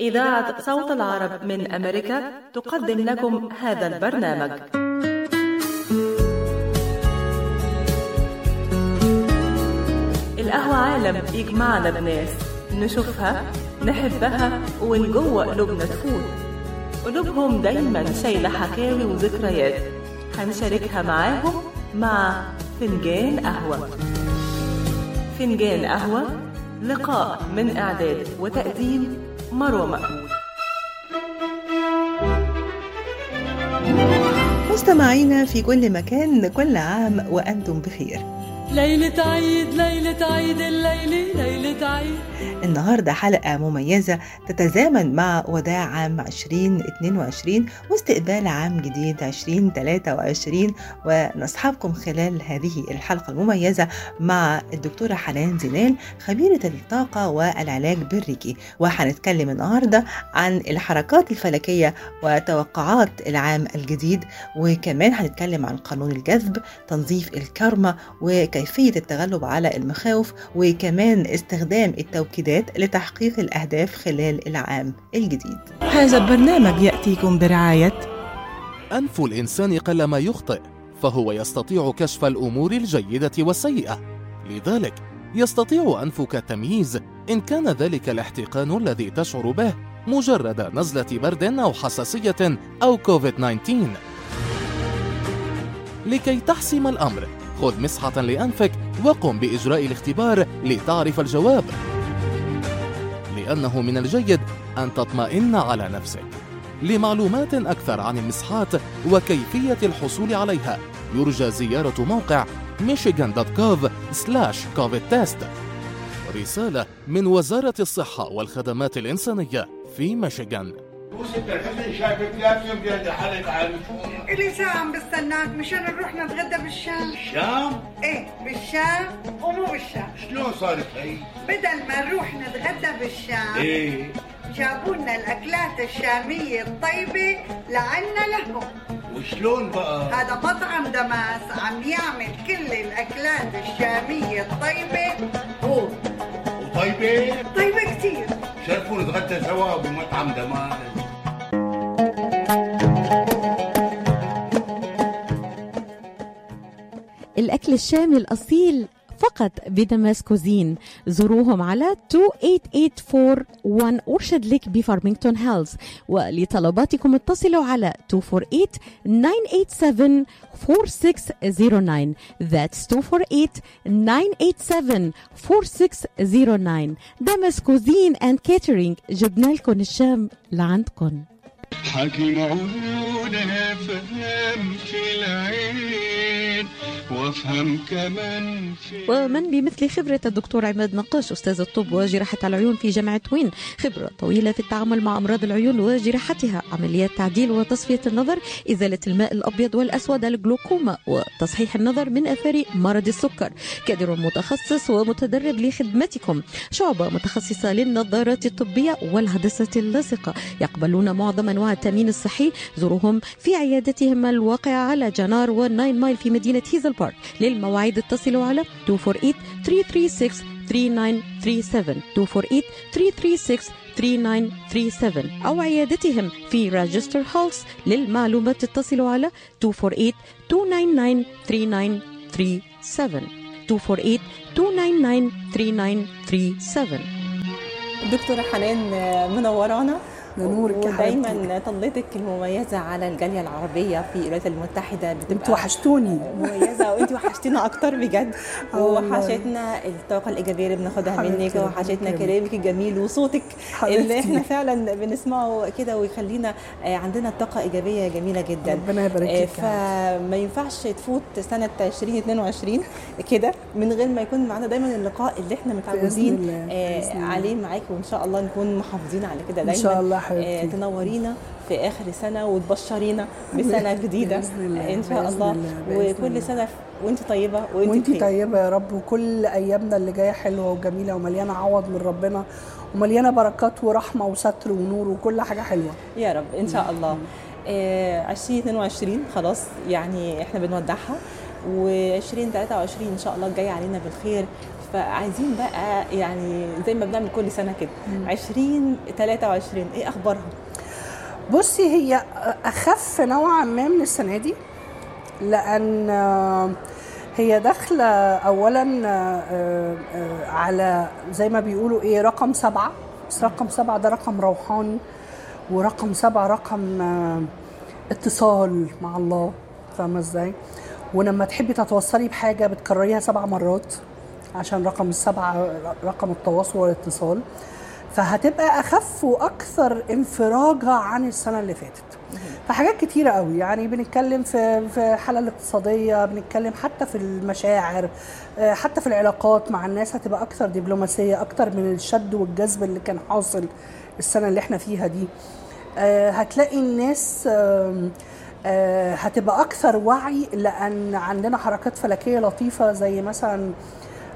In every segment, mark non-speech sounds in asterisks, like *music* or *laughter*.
إذاعة صوت العرب من أمريكا تقدم لكم هذا البرنامج. القهوة عالم يجمعنا بناس نشوفها نحبها ومن جوه قلوبنا تفوت. قلوبهم دايما شايلة حكاوي وذكريات. هنشاركها معاهم مع فنجان قهوة. فنجان قهوة لقاء من إعداد وتقديم مروة مقبول مستمعينا في كل مكان كل عام وأنتم بخير. ليلة عيد ليلة عيد الليلة ليلة عيد. النهاردة حلقة مميزة تتزامن مع وداع عام 2022 واستقبال عام جديد 2023 ونصحبكم خلال هذه الحلقة المميزة مع الدكتورة حنان زينال خبيرة الطاقة والعلاج بالريكي. وهنتكلم النهاردة عن الحركات الفلكية وتوقعات العام الجديد وكمان هنتكلم عن قانون الجذب تنظيف الكارما وكيفية التغلب على المخاوف وكمان استخدام التوكيدات لتحقيق الأهداف خلال العام الجديد. هذا البرنامج يأتيكم برعاية أنف الإنسان قلما يخطئ فهو يستطيع كشف الأمور الجيدة والسيئة. لذلك يستطيع أنفك التمييز إن كان ذلك الاحتقان الذي تشعر به مجرد نزلة برد أو حساسية أو كوفيد 19 لكي تحسم الأمر خذ مسحة لأنفك وقم بإجراء الاختبار لتعرف الجواب. لأنه من الجيد أن تطمئن على نفسك. لمعلومات أكثر عن المسحات وكيفية الحصول عليها يرجى زيارة موقع michigan.gov covid test. رسالة من وزارة الصحة والخدمات الإنسانية في ميشيغان. وست الحسن شايفك لابسه بجد حالك عالي إلي ساعة عم بستناك مشان نروح نتغدى بالشام. الشام إيه بالشام ومو بالشام. شلون صارت هي؟ بدل ما نروح نتغدى بالشام إيه. جابوا لنا الأكلات الشامية الطيبة لعنا لهم. وشلون بقى؟ هذا مطعم دماس عم يعمل كل الأكلات الشامية الطيبة. هو وطيبة؟ طيبة كتير. شرفوا نتغدى سوا بمطعم دمار الأكل الشامي الأصيل فقط ب Damas Cuisine زوروهم على 28841 Orchard Lake بفارمينغتون هيلز. ولطلباتكم اتصلوا على 248 987 4609 That's 248 987 4609 Damas Cuisine and Catering جبنا لكم الشام لعندكم. حكي معقولة أفهم في العين. وأفهم كمان في ومن بمثل خبرة الدكتور عماد نقاش أستاذ الطب وجراحة العيون في جامعة وين. خبرة طويلة في التعامل مع أمراض العيون وجراحتها عمليات تعديل وتصفية النظر إزالة الماء الأبيض والأسود الجلوكوما وتصحيح النظر من أثار مرض السكر. كادر متخصص ومتدرب لخدمتكم. شعبة متخصصة للنظارات الطبية والعدسات اللاصقة. يقبلون معظم أنواع التأمين الصحي. زوروهم في عيادتهم الواقعة على John R وال Nine Mile في مدينة هيزل بارك للمواعيد اتصلوا على 248 336 3937 248 336 3937 أو عيادتهم في راجستر هولس للمعلومات اتصلوا على 248 299 3937 248 299 3937 دكتورة حنان منورانا نورك ودايما طلتك المميزة على الجالية العربية في الولايات المتحدة أنتوا بتبقى وحشتوني مميزة وانت وحشتينا أكتر بجد. *laughs* وحشتنا الطاقة الإيجابية اللي بناخدها منك وحشتنا. كلامك الجميل وصوتك. اللي إحنا فعلا بنسمعه كده ويخلينا آه، عندنا طاقة إيجابية جميلة جدا ربنا يبارك آه، فما ينفعش تفوت سنة 2022 كده من غير ما يكون معانا دايما اللقاء اللي إحنا متعودين آه،. عليه معاكي وإن شاء الله نكون محافظين على كده دايما شاء الله حبيبتي. تنورينا في آخر سنة وتبشرينا بإذن الله، إن شاء الله وكل الله. سنة وأنت طيبة وأنت وأنت. طيبة يا رب وكل أيامنا اللي جاية حلوة وجميلة ومليانة عوض من ربنا ومليانة بركات ورحمة وستر ونور وكل حاجة حلوة يا رب إن شاء الله آه 2022 خلاص يعني إحنا بنودعها و2023 إن شاء الله الجاي علينا بالخير فعايزين بقى يعني زي ما بنعمل كل سنة كده. 20 23 إيه اخبارها بصي هي أخف نوعا ما من السنة دي لأن هي داخلة اولا آه، آه، على زي ما بيقولوا إيه رقم سبعة. بس رقم سبعة ده رقم روحاني ورقم سبعة رقم آه، اتصال مع الله. فاهمة إزاي؟ ولما تحبي تتوصلي بحاجة بتكرريها سبع مرات. عشان رقم السبعة رقم التواصل والاتصال. فهتبقى أخف وأكثر انفراجا عن السنة اللي فاتت. فحاجات كتيرة قوي. يعني بنتكلم في في الحالة الاقتصادية بنتكلم حتى في المشاعر آه، حتى في العلاقات مع الناس هتبقى أكثر دبلوماسية أكتر من الشد والجذب اللي كان حاصل السنة اللي إحنا فيها دي. آه، هتلاقي الناس آه، هتبقى أكثر وعي لأن عندنا حركات فلكية لطيفة زي مثلا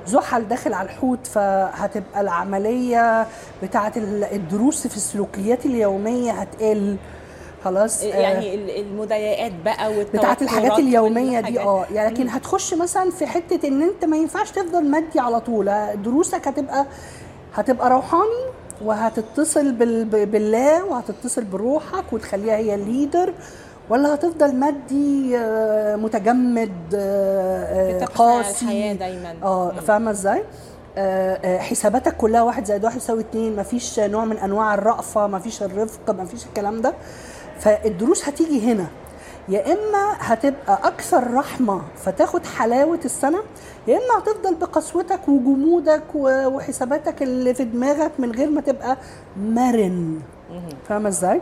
زحل داخل على الحوت فهتبقى العملية بتاعة ال- الدروس في السلوكيات اليومية هتقل. خلاص آه، يعني ال- المضايقات بقى بتاعت الحاجات اليومية دي آه يعني لكن هتخش مثلا في حتة إن أنت ما ينفعش تفضل مادي على طول دروسك هتبقى هتبقى روحاني وهتتصل بال... بالله وهتتصل بروحك وتخليها هي الليدر ولا هتفضل مادي آه، متجمد آه، آه، قاسي دايماً. آه. فاهمة إزاي؟ حساباتك كلها واحد زائد واحد يساوي اتنين مفيش نوع من أنواع الرأفة مفيش الرفق مفيش الكلام ده فالدروس هتيجي هنا يا إما هتبقى أكثر رحمة فتاخد حلاوة السنة يا إما هتفضل بقسوتك وجمودك وحساباتك اللي في دماغك من غير ما تبقى مرن فاهمة إزاي؟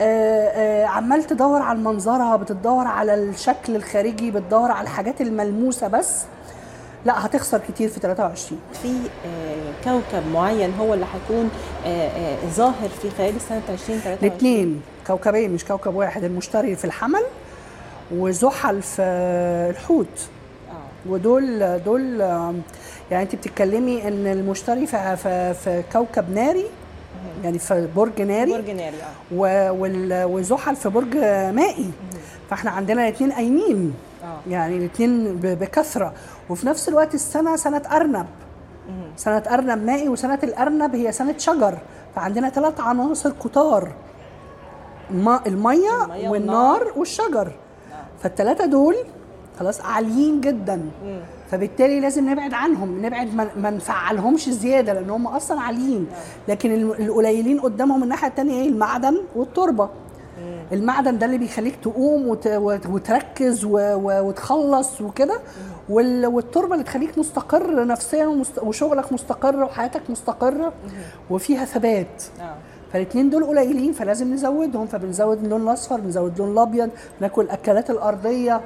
آه، آه، عمال تدور على المنظرة بتدور على الشكل الخارجي بتدور على الحاجات الملموسة بس. لا هتخسر كتير في 23 في آه، كوكب معين هو اللي هيكون ظاهر في خلال سنه 2023 الاثنين كوكبين مش كوكب واحد المشتري في الحمل وزحل في الحوت. ودول دول يعني انت بتتكلمي ان المشتري في في, في كوكب ناري يعني في برج ناري. برج ناري آه. وزحل في برج مائي. فاحنا عندنا الاثنين قايمين. آه. يعني الاثنين بكثرة. وفي نفس الوقت السنة سنة أرنب. سنة أرنب مائي وسنة الأرنب هي سنة شجر. فعندنا ثلاث عناصر كتار. الم- المية المية والنار. والشجر. فالثلاثه دول خلاص عاليين جدا. فبالتالي لازم نبعد عنهم نبعد ما- نفعلهمش زيادة لأن هم أصلا عاليين. لكن القليلين قدامهم الناحية الثانية إيه؟ المعدن والتربة. المعدن ده اللي بيخليك تقوم وت... وت- وتركز. وتخلص وكده. وال... والتربة اللي تخليك مستقر نفسيا. وشغلك مستقر وحياتك مستقرة وفيها ثبات. آه. فالاثنين دول قليلين فلازم نزودهم. فبنزود اللون الأصفر بنزود اللون الأبيض ناكل الأكلات الأرضية.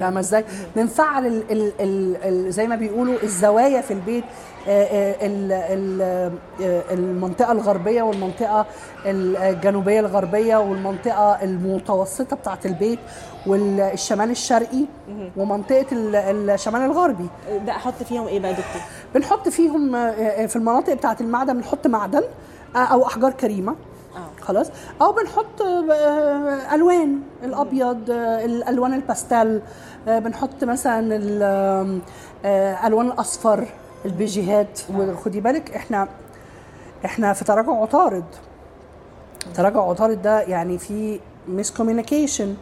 فاهمة إزاي؟ بنفعل ال ال ال ال زي ما بيقولوا الزوايا في البيت آه، آه، ال- ال- آه، المنطقة الغربية والمنطقة الجنوبية الغربية والمنطقة المتوسطة بتاعه البيت والشمال الشرقي ومنطقة ال- الشمال الغربي ده أحط فيهم إيه بقى يا دكتور؟ بنحط فيهم في المناطق بتاعه المعدن بنحط معدن أو أحجار كريمة خلاص. أو بنحط آه، ألوان الأبيض آه، الألوان الباستيل. آه، بنحط مثلا ال- آه، ألوان الأصفر البيجيهات. وخدي بالك إحنا إحنا في تراجع عطارد. تراجع عطارد ده يعني في miscommunication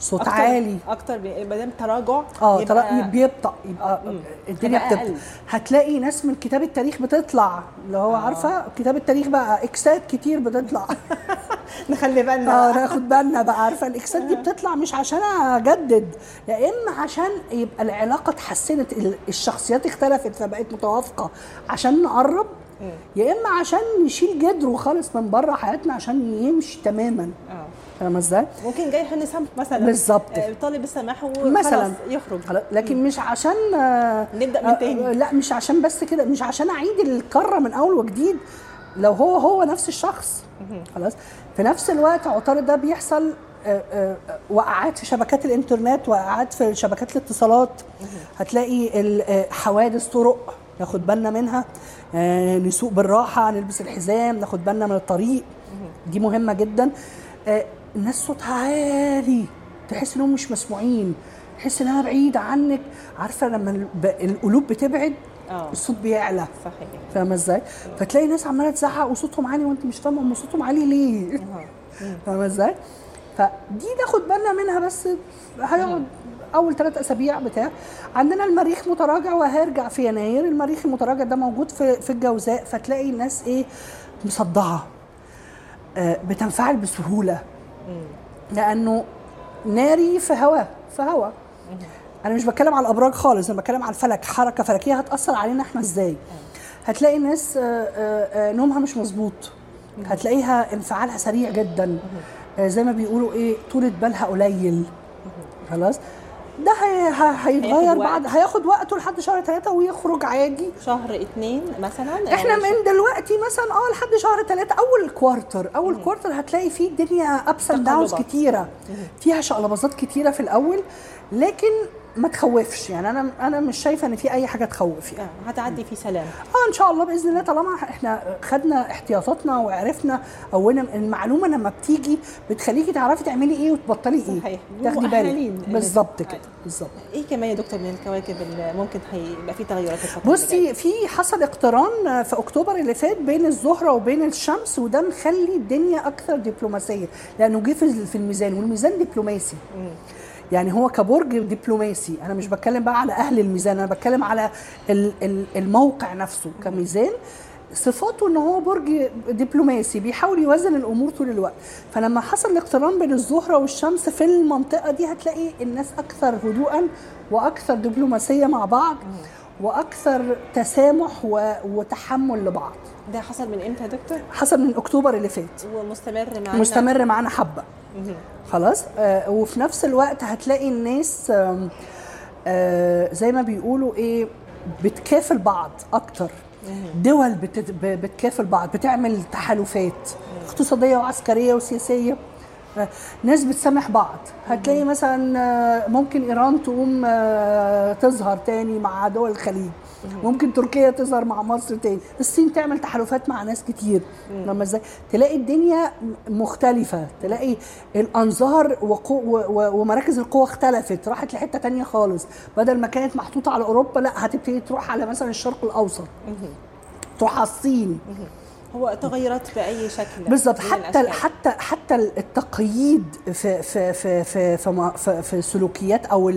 صوت أكتر- عالي. أكتر ما دام تراجع آه يبقى- ترى بيبطأ يبقى مم. الدنيا أقل. هتلاقي ناس من كتاب التاريخ بتطلع اللي هو عارفة؟ كتاب التاريخ بقى إكسات كتير بتطلع. *laughs* نخلي بالنا. آه ناخد بالنا بقى عارفة؟ الإكسات دي بتطلع مش عشان أجدد يا إما عشان يبقى العلاقة اتحسنت ال- الشخصيات اختلفت فبقت متوافقة عشان نقرب يا إما عشان نشيل جدره خالص من بره حياتنا عشان يمشي تماما. آه. فاهمة إزاي؟ ممكن جاي حين سمح مثلا. بالظبط. آه، طالب السماح مثلا. وخلاص يخرج لكن مش عشان آه، نبدأ من آه، تاني. لا مش عشان بس كده مش عشان أعيد الكره من أول وجديد. لو هو هو نفس الشخص. خلاص. في نفس الوقت عطارد ده بيحصل وقعات في شبكات الإنترنت وقعات في شبكات الاتصالات. هتلاقي حوادث طرق ناخد بالنا منها. نسوق بالراحة نلبس الحزام ناخد بالنا من الطريق. دي مهمة جدا. الناس صوتها عالي. تحس إنهم مش مسموعين. تحس إنها بعيده عنك. عارفة لما القلوب بتبعد آه. الصوت بيعلى. صحيح. فاهمة إزاي؟ فتلاقي ناس عمالة تزعق وصوتهم عالي وأنت مش فاهمة هم صوتهم عالي ليه. فاهمة إزاي؟ فدي ناخد بالنا منها بس هيقعد أول ثلاث أسابيع بتاع. عندنا المريخ متراجع وهيرجع في يناير. المريخ المتراجع ده موجود في في الجوزاء. فتلاقي الناس إيه؟ مصدعة. آه بتنفعل بسهولة. لأنه ناري في هواء في هواء أنا مش بتكلم على الأبراج خالص أنا بتكلم على الفلك حركة فلكية هتأثر علينا إحنا إزاي. هتلاقي الناس آه، آه، آه، نومها مش مظبوط. هتلاقيها انفعالها سريع جدا. زي ما بيقولوا إيه طولة بالها قليل. خلاص؟ ده هيتغير بعد. هياخد وقته لحد شهر ثلاثة ويخرج عادي. شهر اتنين مثلا. إحنا أو من دلوقتي مثلا آه لحد شهر ثلاثة أول quarter أول quarter هتلاقي فيه الدنيا ups and downs. كتيرة. فيها شقلباظات كتيرة في الأول. لكن ما تخوفش. يعني أنا أنا مش شايفة إن في أي حاجة تخوف. يعني هتعدي في سلام. آه إن شاء الله بإذن الله طالما إحنا خدنا احتياطاتنا وعرفنا اولا المعلومة لما بتيجي بتخليكي تعرفي تعملي إيه وتبطلي إيه. صحيح. تاخدي. بالك. بالظبط كده. بالظبط إيه كمان يا دكتور من الكواكب اللي ممكن هيبقى في تغيرات بصي؟ في حصل اقتران في أكتوبر اللي فات بين الزهرة وبين الشمس وده مخلي الدنيا أكثر دبلوماسية لأنه جه في الميزان والميزان دبلوماسي. يعني هو كبرج دبلوماسي. أنا مش بتكلم بقى على أهل الميزان أنا بتكلم على ال- ال- الموقع نفسه كميزان. صفاته إن هو برج دبلوماسي بيحاول يوازن الأمور طول الوقت. فلما حصل الاقتران بين الزهرة والشمس في المنطقة دي هتلاقي الناس أكثر هدوءا وأكثر دبلوماسية مع بعض وأكثر تسامح وتحمل لبعض. ده حصل من إمتى يا دكتور؟ حصل من أكتوبر اللي فات. ومستمر معانا. مستمر معانا حبة. خلاص؟ آه وفي نفس الوقت هتلاقي الناس آم، آه زي ما بيقولوا إيه بتكافل بعض أكتر. دول بتكافل بعض بتعمل تحالفات اقتصادية وعسكرية وسياسية. آه، ناس بتسامح بعض. هتلاقي مثلا آه، ممكن إيران تقوم آه، تظهر تاني مع دول الخليج. ممكن تركيا تظهر مع مصر تاني. الصين تعمل تحالفات مع ناس كتير. لما إزاي؟ تلاقي الدنيا مختلفة. تلاقي الأنظار وقو و- و- ومراكز القوة اختلفت. راحت لحتة تانية خالص. بدل ما كانت محطوطة على أوروبا لا هتبتدي تروح على مثلا الشرق الأوسط. تروح على الصين. هو تغيرات بأي شكل بالظبط. حتى الأشكال. حتى حتى التقييد في في في في في, في, في سلوكيات أو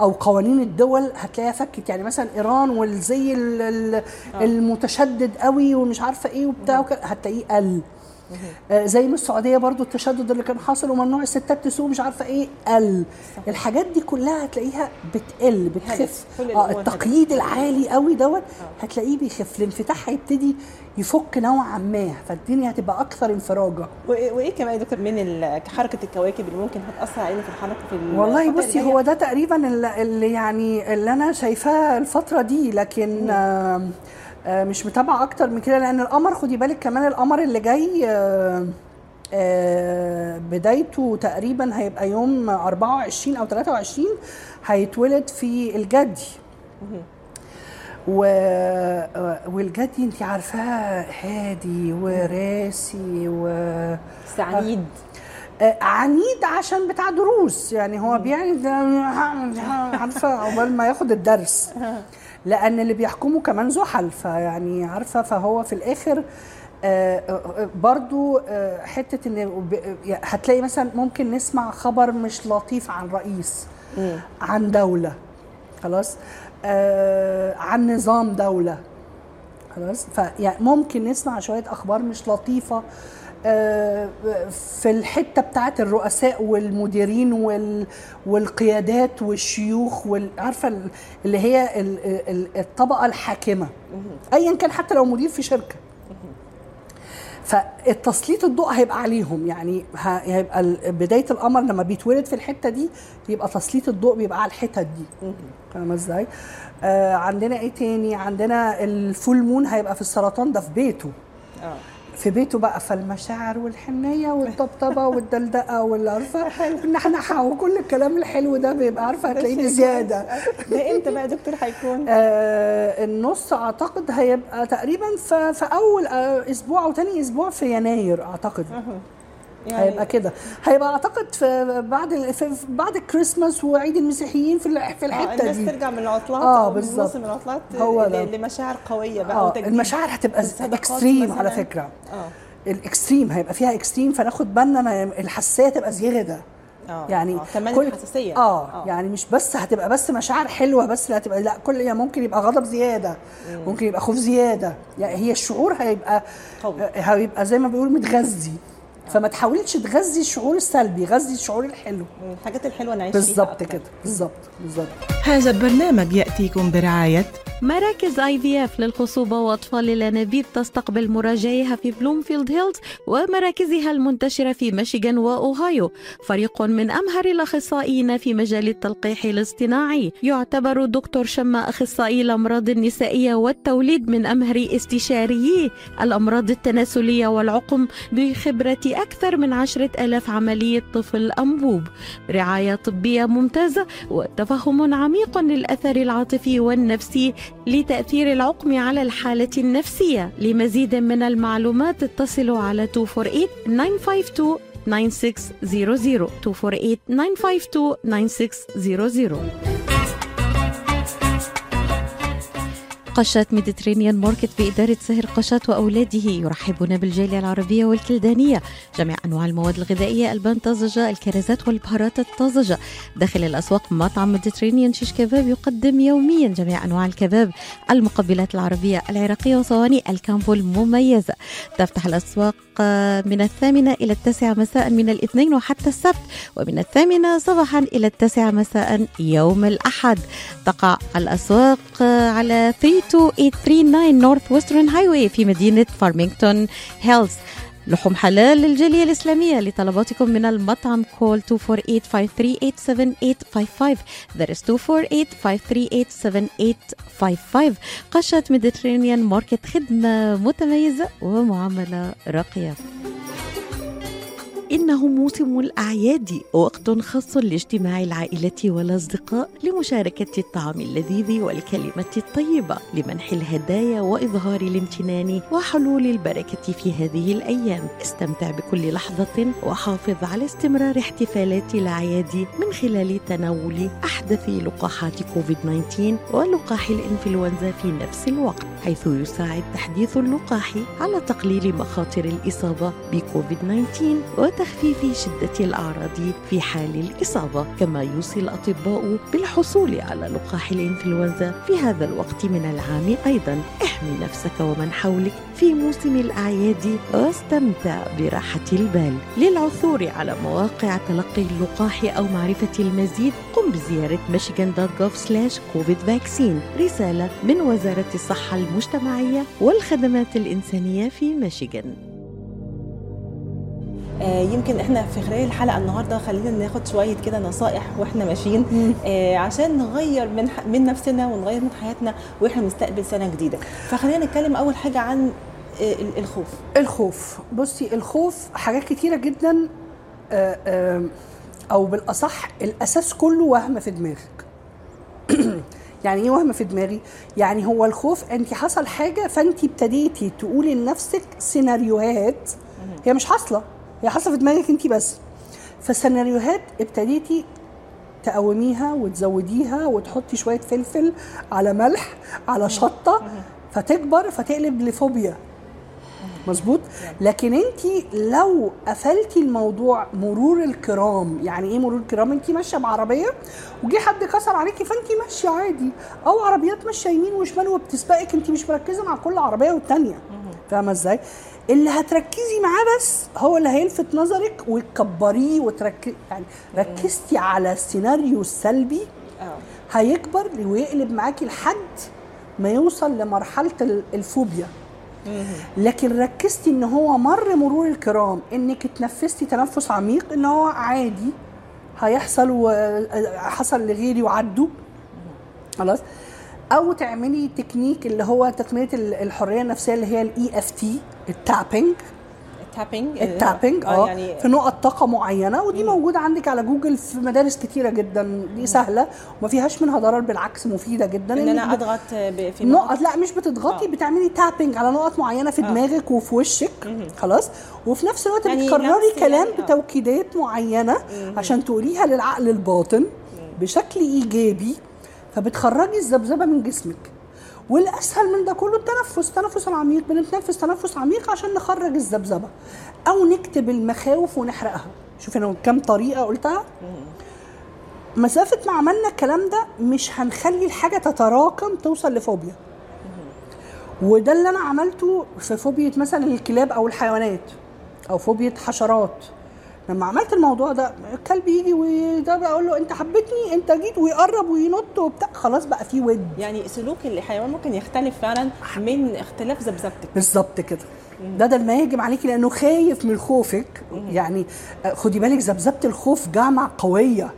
أو قوانين الدول هتلاقيها فكت. يعني مثلا إيران والزي ال- ال- المتشدد قوي ومش عارفة إيه وبتاع وكده، هتلاقيه قل. آه، زي ما السعوديه برضو التشدد اللي كان حاصل وممنوع الستات تسوق مش عارفة إيه قل. الحاجات دي كلها هتلاقيها بتقل بتخف. آه هدف. التقييد العالي قوي دوت هتلاقيه بيخف. الانفتاح هيبتدي يفك نوعا ما فالدنيا هتبقى أكثر انفراجة. وايه كمان يا دكتور من حركة الكواكب اللي ممكن هتأثر علينا في الحركة في ال- والله بصي هو؟ ده تقريبا اللي يعني اللي أنا شايفاه الفترة دي لكن آه آه مش متابعة أكتر من كده لأن القمر خدي بالك كمان القمر اللي جاي آه آه بدايته تقريبا هيبقى يوم 24 أو 23 هيتولد في الجدي. و... آه، والجدي انت عارفاه هادي وراسي و عنيد. آه، عنيد عشان بتاع دروس يعني هو بيعند عارفة عقبال ما ياخد الدرس. *laughs* لأن اللي بيحكمه كمان زحل فيعني عارفة؟ فهو في الآخر آه، آه، برضو آه، حتة إن ب- هتلاقي مثلا ممكن نسمع خبر مش لطيف عن رئيس عن دولة خلاص؟ عن نظام دولة خلاص؟ فيعني ممكن نسمع شوية أخبار مش لطيفة في الحتة بتاعت الرؤساء والمديرين وال والقيادات والشيوخ وال- عارفة ال- اللي هي ال- ال- الطبقة الحاكمة. ايا كان حتى لو مدير في شركة. فالتسليط الضوء هيبقى عليهم. يعني هيبقى بداية القمر لما بيتولد في الحتة دي يبقى تسليط الضوء بيبقى على الحتت دي. فاهمة إزاي؟ آه عندنا إيه تاني؟ عندنا ال full moon هيبقى في السرطان ده في بيته. آه. في بيته بقى فالمشاعر والحنية والطبطبة والدلدقة والعارفه النحنحه وكل الكلام الحلو ده بيبقى عارفة هتلاقيه زيادة. ده إمتى بقى دكتور هيكون؟ آه النص أعتقد هيبقى تقريبا في, في أول آه أسبوع أو تاني أسبوع في يناير أعتقد. يعني- هيبقى كده هيبقى أعتقد في بعد في بعد الكريسماس وعيد المسيحيين في الح- في آه، الحتة الناس دي ترجع من العطلات آه، من بالظبط. موسم العطلات هو ده. لمشاعر قوية بقى آه وتجديد. المشاعر هتبقى extreme على. فكرة آه ال extreme هيبقى فيها extreme فناخد بالنا الحساسية تبقى زيادة آه يعني آه. كمان كل- الحساسية آه يعني مش بس هتبقى بس مشاعر حلوة بس لا هتبقى لا كل يعني ممكن يبقى غضب زيادة ممكن يبقى خوف زيادة يعني هي الشعور هيبقى قوي. آه، هيبقى زي ما بيقولوا متغذي فما تحاولش تغذي الشعور السلبي غذي الشعور الحلو. الحاجات الحلوة نعيش فيها بالظبط. كده بالظبط بالظبط. هذا البرنامج يأتيكم برعاية مراكز I VF للخصوبة وأطفال الأنابيب تستقبل مراجعيها في بلومفيلد هيلز ومراكزها المنتشرة في ميشيغان وأوهايو. فريق من أمهر الأخصائيين في مجال التلقيح الاصطناعي. يعتبر دكتور شما أخصائي الأمراض النسائية والتوليد من أمهر استشاريي. الأمراض التناسلية والعقم بخبرة أكثر من عشرة ألاف عملية طفل أنبوب. رعاية طبية ممتازة وتفهم عميق للأثر العاطفي والنفسي لتأثير العقم على الحالة النفسية. لمزيد من المعلومات اتصلوا على 248 952 9600 248 952 قشات Mediterranean Market بإدارة سهر قشات وأولاده يرحبون بالجالية العربية والكلدانية. جميع أنواع المواد الغذائية ألبان طازجة الكرزات والبهارات الطازجة. داخل الأسواق مطعم Mediterranean شيش كباب يقدم يوميا جميع أنواع الكباب. المقبلات العربية العراقية وصواني ال combo المميزة. تفتح الأسواق من الثامنة إلى التاسعة مساء من الاثنين وحتى السبت ومن الثامنة صباحا إلى التاسعة مساء يوم الأحد. تقع الأسواق على 32839 Northwestern Highway في مدينة فارمينغتون هيلز لحوم حلال للجالية الإسلامية لطلباتكم من المطعم call 248-538-7855 that is 248-538-7855 قشة Mediterranean Market خدمة متميزة ومعاملة راقية. إنه موسم الأعياد وقت خاص لاجتماع العائلة والأصدقاء لمشاركة الطعام اللذيذ والكلمة الطيبة لمنح الهدايا وإظهار الامتنان وحلول البركة في هذه الأيام. استمتع بكل لحظة وحافظ على استمرار احتفالات الأعياد من خلال تناول أحدث لقاحات كوفيد-19 ولقاح الإنفلونزا في نفس الوقت حيث يساعد تحديث اللقاح على تقليل مخاطر الإصابة بكوفيد-19 وتخفيف شدة الأعراض في حال الإصابة كما يوصي الأطباء بالحصول على لقاح الإنفلونزا. في هذا الوقت من العام أيضا احمي نفسك ومن حولك في موسم الأعياد واستمتع براحة البال. للعثور على مواقع تلقي اللقاح أو معرفة المزيد قم بزيارة michigan.gov slash covid vaccine. رسالة من وزارة الصحة المجتمعية والخدمات الإنسانية في ميشيغان. يمكن إحنا في خلال الحلقة النهارده خلينا ناخد شوية كده نصائح وإحنا ماشيين. آه عشان نغير من من نفسنا ونغير من حياتنا وإحنا بنستقبل سنة جديدة. فخلينا نتكلم أول حاجة عن آه ال- الخوف. الخوف. بصي الخوف حاجات كتيرة جدا آه، آه، أو بالأصح الأساس كله وهم في دماغك. *clears throat* يعني إيه وهم في دماغي؟ يعني هو الخوف انت حصل حاجة فانت ابتديتي تقولي لنفسك سيناريوهات هي مش حاصلة. هي حاصلة في دماغك انت بس. فسيناريوهات ابتديتي تقوميها وتزوديها وتحطي شوية فلفل على ملح على شطة فتكبر فتقلب لفوبيا. مظبوط؟ لكن انت لو قفلتي الموضوع مرور الكرام يعني إيه مرور الكرام؟ انت ماشية بعربية وجي حد كسر عليكي فانت ماشية عادي. أو عربيات ماشية يمين وشمال وبتسبقك انت مش مركزة مع كل عربية والتانية. فاهمة إزاي؟ اللي هتركزي معاه بس هو اللي هيلفت نظرك وتكبريه وتركزي يعني ركزتي على السيناريو السلبي. آه. هيكبر ويقلب معاكي لحد ما يوصل لمرحلة ال- الفوبيا. لكن ركزتي إن هو مر مرور الكرام إنك اتنفستي تنفس عميق إن هو عادي هيحصل وحصل لغيري وعدوا. خلاص؟ أو تعملي تكنيك اللي هو تقنيه ال- الحرية النفسية اللي هي ال EFT ال tapping ال tapping ال tapping آه يعني في نقط طاقة معينة ودي موجودة عندك على جوجل في مدارس كتيرة جدا دي سهلة وما فيهاش منها ضرر بالعكس مفيدة جدا. إن أنا أضغط ب- في نقط لا مش بتضغطي آه. بتعملي tapping على نقط معينة في آه. دماغك وفي وشك خلاص. وفي نفس الوقت يعني بتكرري كلام يعني- آه. بتوكيدات معينة عشان تقوليها للعقل الباطن بشكل إيجابي. فبتخرجي الذبذبة من جسمك. والأسهل من ده كله التنفس التنفس العميق بنتنفس تنفس عميق عشان نخرج الذبذبة أو نكتب المخاوف ونحرقها. شوفي أنا كام طريقة قلتها. مسافة ما عملنا الكلام ده مش هنخلي الحاجة تتراكم توصل لفوبيا. وده اللي أنا عملته في فوبيا مثلا الكلاب أو الحيوانات أو فوبيا حشرات. لما عملت الموضوع ده الكلب يجي وده بقول له أنت حبيتني أنت جيت ويقرب وينط وبتاع. خلاص بقى في ود. يعني سلوك الحيوان ممكن يختلف فعلا من اختلاف ذبذبتك. بالظبط كده. ده ده ما يهجم عليكي لأنه خايف من خوفك. يعني آه، خدي بالك ذبذبة الخوف جامعة قوية.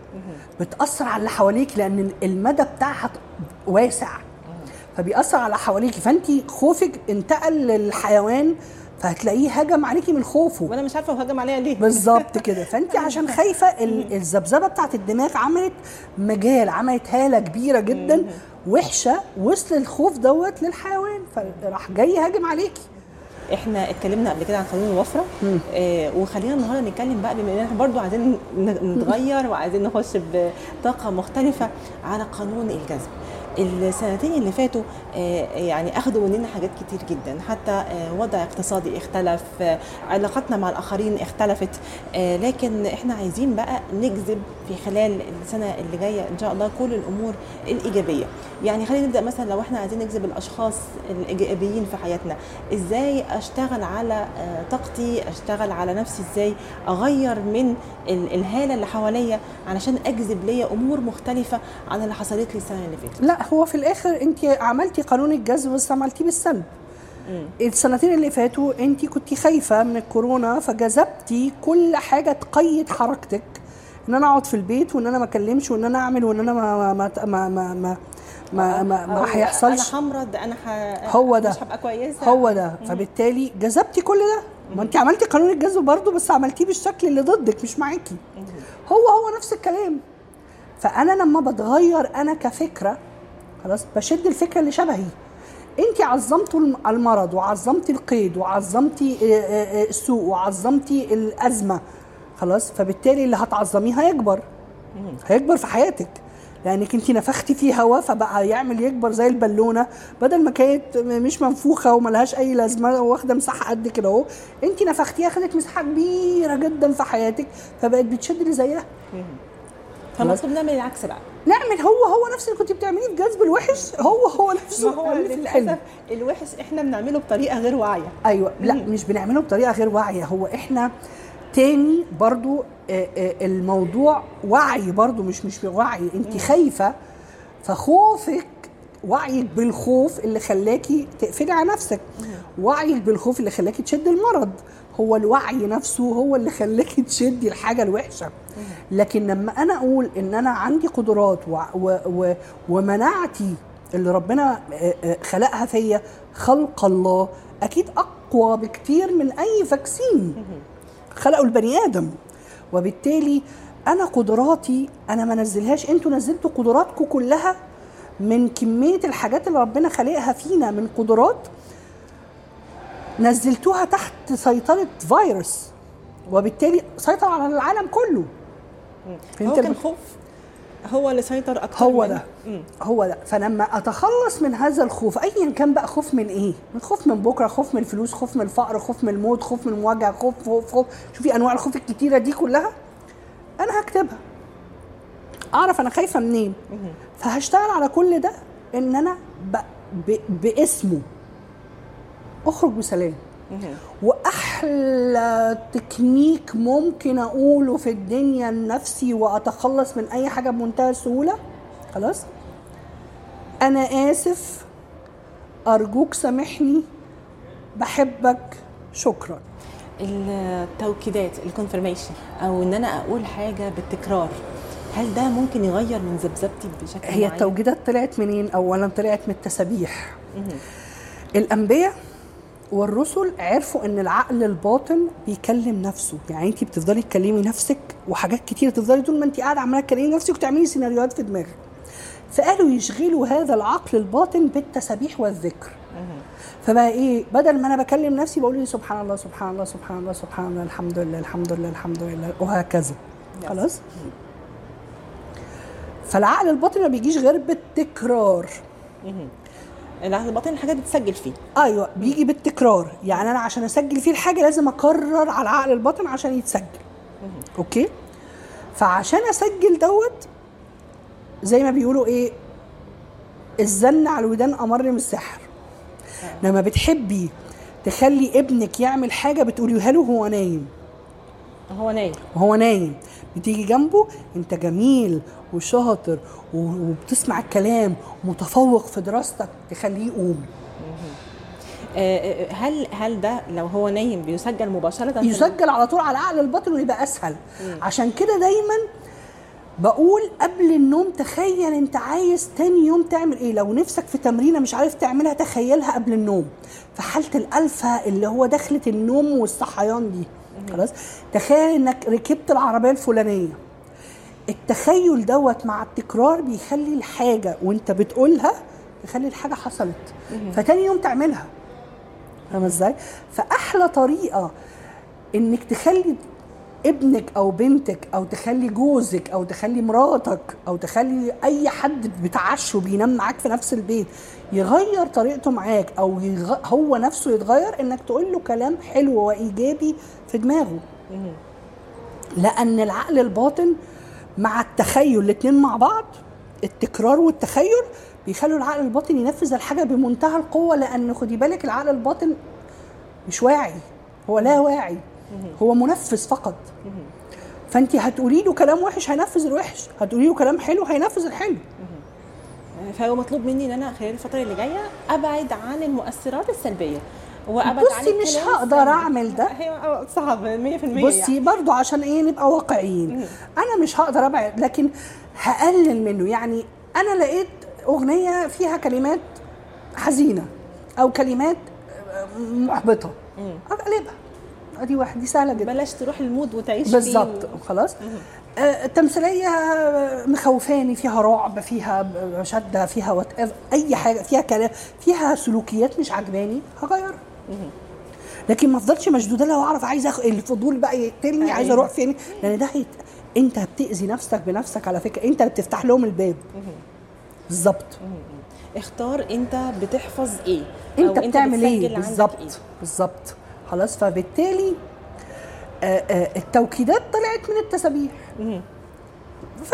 بتأثر على اللي حواليك لأن المدى بتاعها واسع. فبيأثر على حواليكي فانت خوفك انتقل للحيوان فهتلاقيه هجم عليكي من خوفه. وأنا مش عارفة هجم عليا ليه. بالظبط *laughs* كده. فانت عشان خايفة ال- الذبذبة بتاعت الدماغ عملت مجال عملت هالة كبيرة جدا وحشة وصل الخوف دوت للحيوان فراح جاي هاجم عليكي. إحنا اتكلمنا قبل كده عن قانون الوفرة. آه وخلينا النهارده نتكلم بقى بما ان إحنا برضو عايزين نتغير وعايزين نخش بطاقة مختلفة على قانون الجذب. السنتين اللي فاتوا آه، يعني أخذوا مننا حاجات كتير جدا. حتى آه، وضع اقتصادي اختلف آه، علاقاتنا مع الآخرين اختلفت. لكن إحنا عايزين بقى نجذب في خلال السنة اللي جاية إن شاء الله كل الأمور الإيجابية. يعني خلينا نبدأ مثلا لو إحنا عايزين نجذب الأشخاص الإيجابيين في حياتنا إزاي أشتغل على طاقتي أشتغل على نفسي إزاي أغير من ال- الهالة اللي حواليا علشان أجذب ليا أمور مختلفة عن اللي حصلت لي السنة اللي فاتت؟ لا هو في الآخر أنت عملتي قانون الجذب بس عملتيه بالسلب السنتين اللي فاتوا أنت كنت خايفة من الكورونا فجذبتي كل حاجة تقيد حركتك إن أنا أقعد في البيت وإن أنا ما أكلمش وإن أنا أعمل وإن أنا ما ما ما ما ما ما, ما, ما أو هيحصلش. أنا همرض أنا ح... هو ده. مش هبقى كويسة. هو ده. فبالتالي جذبتي كل ده. ما أنت عملتي قانون الجذب برضه بس عملتيه بالشكل اللي ضدك مش معاكي. هو هو نفس الكلام. فأنا لما بتغير أنا كفكرة خلاص بشد الفكرة اللي شبهي. انت الم- المرض وعظمتي القيد وعظمتي آه، آه، آه، السوء وعظمتي الأزمة خلاص فبالتالي اللي هتعظميه هيكبر. هيكبر في حياتك. لأنك انت نفختي فيه هواء فبقى يعمل يكبر زي البالونة بدل ما كانت مش منفوخة وملهاش أي لازمة واخدة مساحة قد كده أهو. انت نفختيها خدت مساحة كبيرة جدا في حياتك فبقت بتشد اللي زيها. فالمفروض نعمل العكس بقى. نعمل هو هو نفس اللي كنت بتعمليه في جذب الوحش هو هو نفسه هو بتعمليه في الحلم. الوحش إحنا بنعمله بطريقة غير واعية. أيوه لا مش بنعمله بطريقة غير واعية هو إحنا تاني برضو آه، آه، الموضوع وعي برضو مش مش وعي أنت خايفة فخوفك وعيك بالخوف اللي خلاكي تقفلي على نفسك. وعيك بالخوف اللي خلاكي تشد المرض هو الوعي نفسه هو اللي خلاكي تشدي الحاجة الوحشة. لكن لما أنا أقول إن أنا عندي قدرات و و و ومناعتي اللي ربنا خلقها فيا خلق الله أكيد أقوى بكتير من أي فاكسين خلقوا البني آدم. وبالتالي أنا قدراتي أنا ما نزلهاش. أنتوا نزلتوا قدراتكم كلها من كمية الحاجات اللي ربنا خلقها فينا من قدرات نزلتوها تحت سيطرة فيروس. وبالتالي سيطر على العالم كله. هو كان خوف. هو اللي سيطر أكتر هو ده. مم. هو ده. فلما أتخلص من هذا الخوف ايا كان بقى خوف من إيه؟ من خوف من بكرة خوف من الفلوس خوف من الفقر خوف من الموت خوف من المواجهه خوف خوف خوف. شوفي أنواع الخوف الكتيرة دي كلها أنا هكتبها. أعرف أنا خايفة منين. فهشتغل على كل ده إن أنا ب... ب... باسمه. أخرج بسلام. وأحلى تكنيك ممكن أقوله في الدنيا لنفسي وأتخلص من أي حاجة بمنتهى السهولة. خلاص؟ أنا آسف. أرجوك سامحني. بحبك. شكرا. التوكيدات الكونفرميشن أو إن أنا أقول حاجة بالتكرار هل ده ممكن يغير من ذبذبتي بشكل هي معين؟ طلعت منين؟ اولا طلعت من التسابيح. الأنبياء والرسل عرفوا إن العقل الباطن بيكلم نفسه. يعني انت بتفضلي تكلمي نفسك وحاجات كتير تفضلي طول ما انت قاعدة عمالة تكلمي نفسك وتعملي سيناريوهات في دماغك. فقالوا يشغلوا هذا العقل الباطن بالتسابيح والذكر. فبقى إيه؟ بدل ما أنا بكلم نفسي بقول لي سبحان الله سبحان الله سبحان الله سبحان الله الحمد لله الحمد لله الحمد لله وهكذا. خلاص؟ فالعقل الباطن ما بيجيش غير بالتكرار. العقل الباطن الحاجات بتسجل فيه. أيوه بيجي بالتكرار. يعني أنا عشان أسجل فيه الحاجة لازم أكرر على العقل الباطن عشان يتسجل. أوكي؟ فعشان أسجل دوت زي ما بيقولوا إيه الزن على الودان أمر من السحر. لما بتحبي تخلي ابنك يعمل حاجة بتقوليها له هو نايم. هو نايم. وهو نايم. بتيجي جنبه انت جميل وشاطر وبتسمع الكلام متفوق في دراستك تخليه يقوم. آه، آه، هل هل ده لو هو نايم بيسجل مباشرة؟ يسجل على طول على العقل الباطن ويبقى أسهل. عشان كده دايما بقول قبل النوم تخيل انت عايز تاني يوم تعمل إيه. لو نفسك في تمرينة مش عارف تعملها تخيلها قبل النوم. في حالة الألفة اللي هو دخلة النوم والصحيان دي. خلاص تخيل إنك ركبت العربية الفلانية. التخيل دوت مع التكرار بيخلي الحاجة وأنت بتقولها يخلي الحاجة حصلت. فتاني يوم تعملها. فاهمة إزاي؟ فأحلى طريقة إنك تخلي ابنك أو بنتك أو تخلي جوزك أو تخلي مراتك أو تخلي أي حد بتعشه بينام معاك في نفس البيت يغير طريقته معاك أو يغ... هو نفسه يتغير إنك تقول له كلام حلو وايجابي في دماغه. لأن العقل الباطن مع التخيل الاتنين مع بعض التكرار والتخيل بيخلوا العقل الباطن ينفذ الحاجة بمنتهى القوة لأن خدي بالك العقل الباطن مش واعي هو لا واعي. هو منفذ فقط. فأنت هتقولي له كلام وحش هينفذ الوحش. هتقولي له كلام حلو هينفذ الحلو. فهو مطلوب مني إن أنا خلال الفترة اللي جاية أبعد عن المؤثرات السلبية. وأبعد عن بصي مش الكلام هقدر. أعمل ده. هي آه، صعب 100% بصي يعني. برضو عشان إيه نبقى واقعيين. أنا مش هقدر أبعد لكن هقلل منه. يعني أنا لقيت أغنية فيها كلمات حزينة أو كلمات محبطة. أقلبها. ادي واحد دي سهلة جدا. بلاش تروح ال mood وتعيش بالظبط فيه خلاص. آه، التمثيلية مخوفاني فيها رعب فيها شدة فيها وات أي حاجة فيها كلام فيها سلوكيات مش عجباني هغيرها. لكن ما افضلش مشدودة لها وأعرف عايزة أخ... الفضول بقى يقتلني عايزة أروح فين؟ لأن ده هيت... أنت بتأذي نفسك بنفسك على فكرة أنت اللي بتفتح لهم الباب. بالظبط اختار أنت بتحفظ إيه؟ أنت بتعمل إيه؟ عندك بالظبط بالظبط خلاص فبالتالي آه، آه، التوكيدات طلعت من التسابيح. ف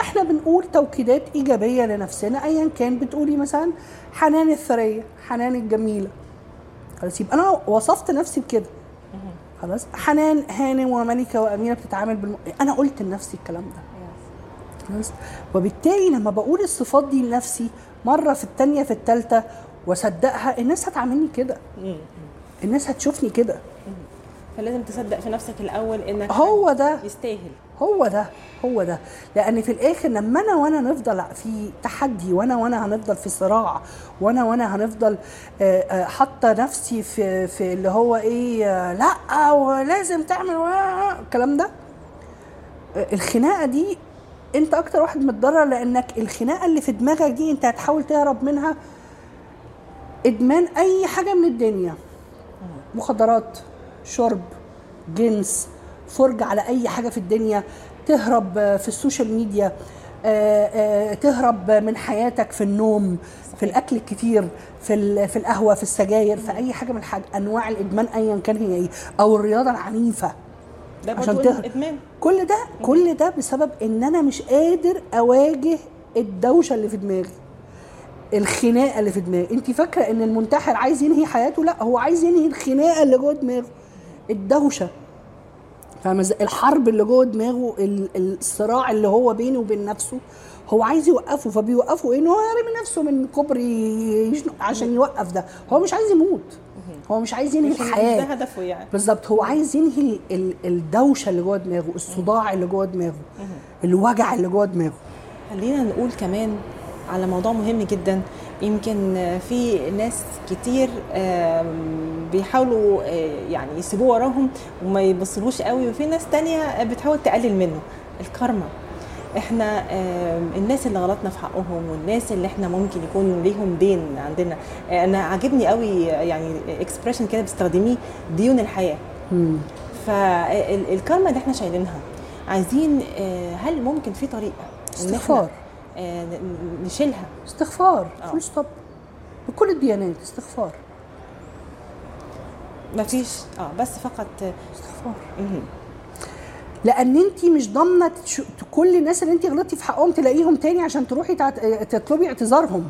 إحنا بنقول توكيدات إيجابية لنفسنا ايا كان بتقولي مثلا حنان الثريه حنان الجميلة. خلاص يبقى أنا وصفت نفسي بكده. خلاص حنان هانم وملكة واميره بتتعامل بالم... أنا قلت لنفسي الكلام ده. خلاص وبالتالي لما بقول الصفات دي لنفسي مرة في الثانية في الثالثه وأصدقها الناس هتعاملني كده. الناس هتشوفني كده. فلازم تصدق في نفسك الأول إنك هو ده. يستاهل. هو ده. هو ده. لأن في الآخر لما أنا وأنا نفضل في تحدي وأنا وأنا هنفضل في صراع وأنا وأنا هنفضل آه، آه، حاطة نفسي في في اللي هو إيه آه، لأ ولازم تعمل الكلام ده. الخناقة دي أنت أكتر واحد متضرر لأنك الخناقة اللي في دماغك دي أنت هتحاول تهرب منها. إدمان أي حاجة من الدنيا. مخدرات شرب جنس فرجة على أي حاجة في الدنيا تهرب في ال social media آه، آه، تهرب من حياتك في النوم في الأكل الكتير في في القهوة في السجاير في أي حاجة من الحاجة أنواع الإدمان أيا كان هي إيه أو الرياضة العنيفة. ده عشان. إدمان. كل ده كل ده بسبب إن أنا مش قادر أواجه الدوشة اللي في دماغي. الخناقة اللي في دماغي. انت فاكرة ان المنتحر عايز ينهي حياته؟ لا هو عايز ينهي الخناقة اللي جوه دماغه. الدوشة. فاهمة الحرب اللي جوه دماغه ال- الصراع اللي هو بينه وبين نفسه. هو عايز يوقفه. فبيوقفه إيه؟ ان هو يرمي نفسه من كوبري عشان يوقف ده. هو مش عايز يموت. هو مش عايز ينهي مش- الحياة. ده هدفه يعني. بالظبط. هو عايز ينهي ال- ال- الدوشة اللي جوه دماغه الصداع اللي جوه دماغه الوجع اللي جوه دماغه. خلينا نقول كمان على موضوع مهم جدا. يمكن في ناس كتير بيحاولوا آه، يعني يسيبوه وراهم وما يبصلوش قوي وفي ناس تانية بتحاول تقلل منه. الكارما. إحنا الناس اللي غلطنا في حقهم والناس اللي إحنا ممكن يكون ليهم دين عندنا. أنا عاجبني قوي يعني expression كده بتستخدميه ديون الحياة. فالكارما اللي إحنا شايلينها عايزين آه، هل ممكن في طريقة استغفار. نشيلها. استغفار. آه. full stop. بكل الديانات استغفار. مفيش آه بس فقط استغفار. لأن أنت مش ضامنة كل الناس اللي أنت غلطتي في حقهم تلاقيهم تاني عشان تروحي تعت- تطلبي اعتذارهم.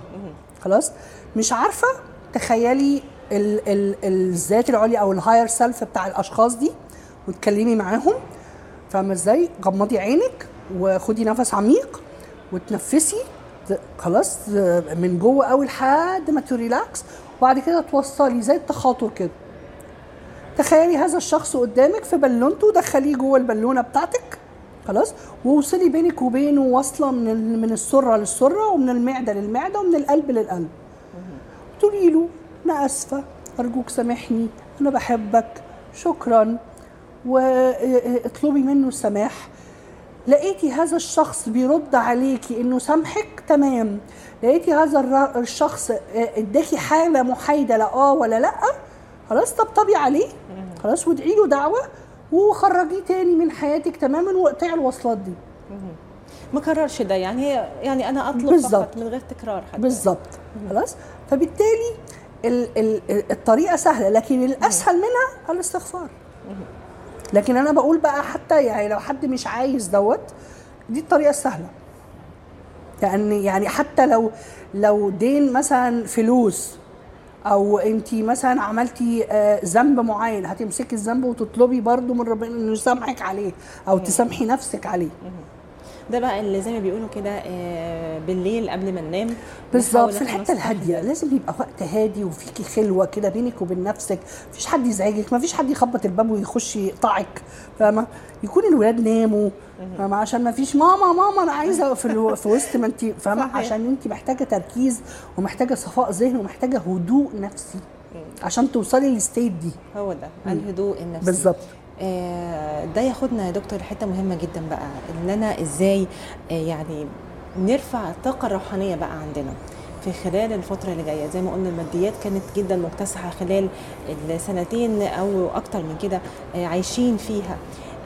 خلاص؟ مش عارفة تخيلي ال ال الذات العليا أو ال higher self بتاع الأشخاص دي وتكلمي معاهم. فاهمة إزاي؟ غمضي عينك وخدي نفس عميق. وتنفسي خلاص من جوه قوي لحد ما ت relax وبعد كده توصلي زي التخاطر كده. تخيلي هذا الشخص قدامك في بالونته دخليه جوه البالونة بتاعتك خلاص ووصلي بينك وبينه واصله من من السرة للسرة ومن المعدة للمعدة ومن القلب للقلب. تقولي له أنا آسفة أرجوك سامحني أنا بحبك شكرا. واطلبي منه السماح لقيتي هذا الشخص بيرد عليكي إنه سامحك؟ تمام. لقيتي هذا الشخص آه، إداكي حالة محايدة لا آه ولا لأ؟ خلاص طبطبي عليه. خلاص وادعي له دعوة وخرجيه تاني من حياتك تماما واقطعي الوصلات دي. ما كررش ده يعني هي يعني أنا أطلب بالظبط. فقط من غير تكرار حتى. بالظبط. خلاص؟ فبالتالي ال ال الطريقة سهلة لكن الأسهل منها الاستغفار. لكن أنا بقول بقى حتى يعني لو حد مش عايز دوت دي الطريقة السهلة. لأن يعني حتى لو لو دين مثلا فلوس أو انت مثلا عملتي آه، ذنب معين هتمسكي الذنب وتطلبي برضو من ربنا إنه يسامحك عليه أو تسامحي نفسك عليه. ده بقى اللي زي ما بيقولوا كده آه، بالليل قبل ما ننام. بالظبط في الحتة الهادية. لازم يبقى وقت هادي وفيكي خلوة كده بينك وبين نفسك. مفيش حد يزعجك مفيش حد يخبط الباب ويخش يقطعك فاهمة؟ يكون الولاد ناموا فاهمة؟ عشان مفيش ماما ماما أنا عايزة في, ألو... في وسط ما انت فاهمة. عشان انت محتاجة تركيز ومحتاجة صفاء ذهن ومحتاجة هدوء نفسي عشان توصلي للستيت دي. هو ده الهدوء النفسي. بالظبط. ده ياخدنا يا دكتور لحتة مهمة جدا بقى إن أنا إزاي آه، يعني نرفع الطاقة الروحانية بقى عندنا. في خلال الفترة اللي جاية زي ما قلنا الماديات كانت جدا مكتسحة خلال السنتين أو أكتر من كده آه، عايشين فيها.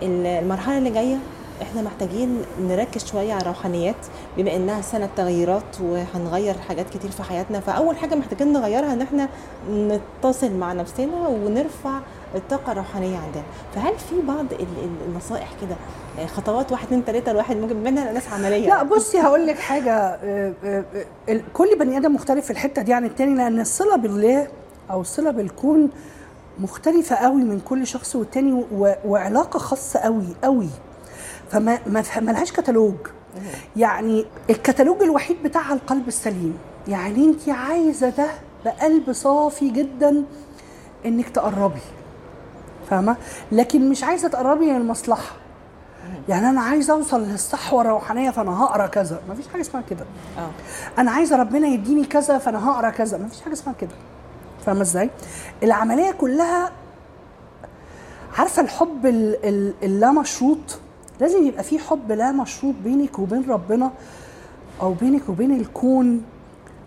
المرحلة اللي جاية إحنا محتاجين نركز شوية على الروحانيات بما إنها سنة تغييرات وهنغير حاجات كتير في حياتنا فأول حاجة محتاجين نغيرها إن إحنا نتصل مع نفسنا ونرفع الطاقة الروحانية عندنا. فهل في بعض ال- ال- النصائح كده؟ آه، خطوات واحد اتنين تلاتة الواحد ممكن منها ناس عملية. لا بصي هقول لك حاجة آه، آه، كل بني آدم مختلف في الحتة دي عن التاني لأن الصلة بالله أو الصلة بالكون مختلفة قوي من كل شخص والتاني و- وعلاقة خاصة قوي قوي. فما ما ملهاش كتالوج. يعني الكتالوج الوحيد بتاعها القلب السليم. يعني انت عايزة ده بقلب صافي جدا انك تقربي. فاهمة؟ لكن مش عايزة تقربي للمصلحه يعني أنا عايزة أوصل للصحوة الروحانية فأنا هقرأ كذا. مفيش حاجة اسمها كده. آه. أنا عايزة ربنا يديني كذا فأنا هقرأ كذا. مفيش حاجة اسمها كده. فاهمة إزاي؟ العملية كلها عارفة الحب ال- ال- اللا مشروط لازم يبقى في حب لا مشروط بينك وبين ربنا أو بينك وبين الكون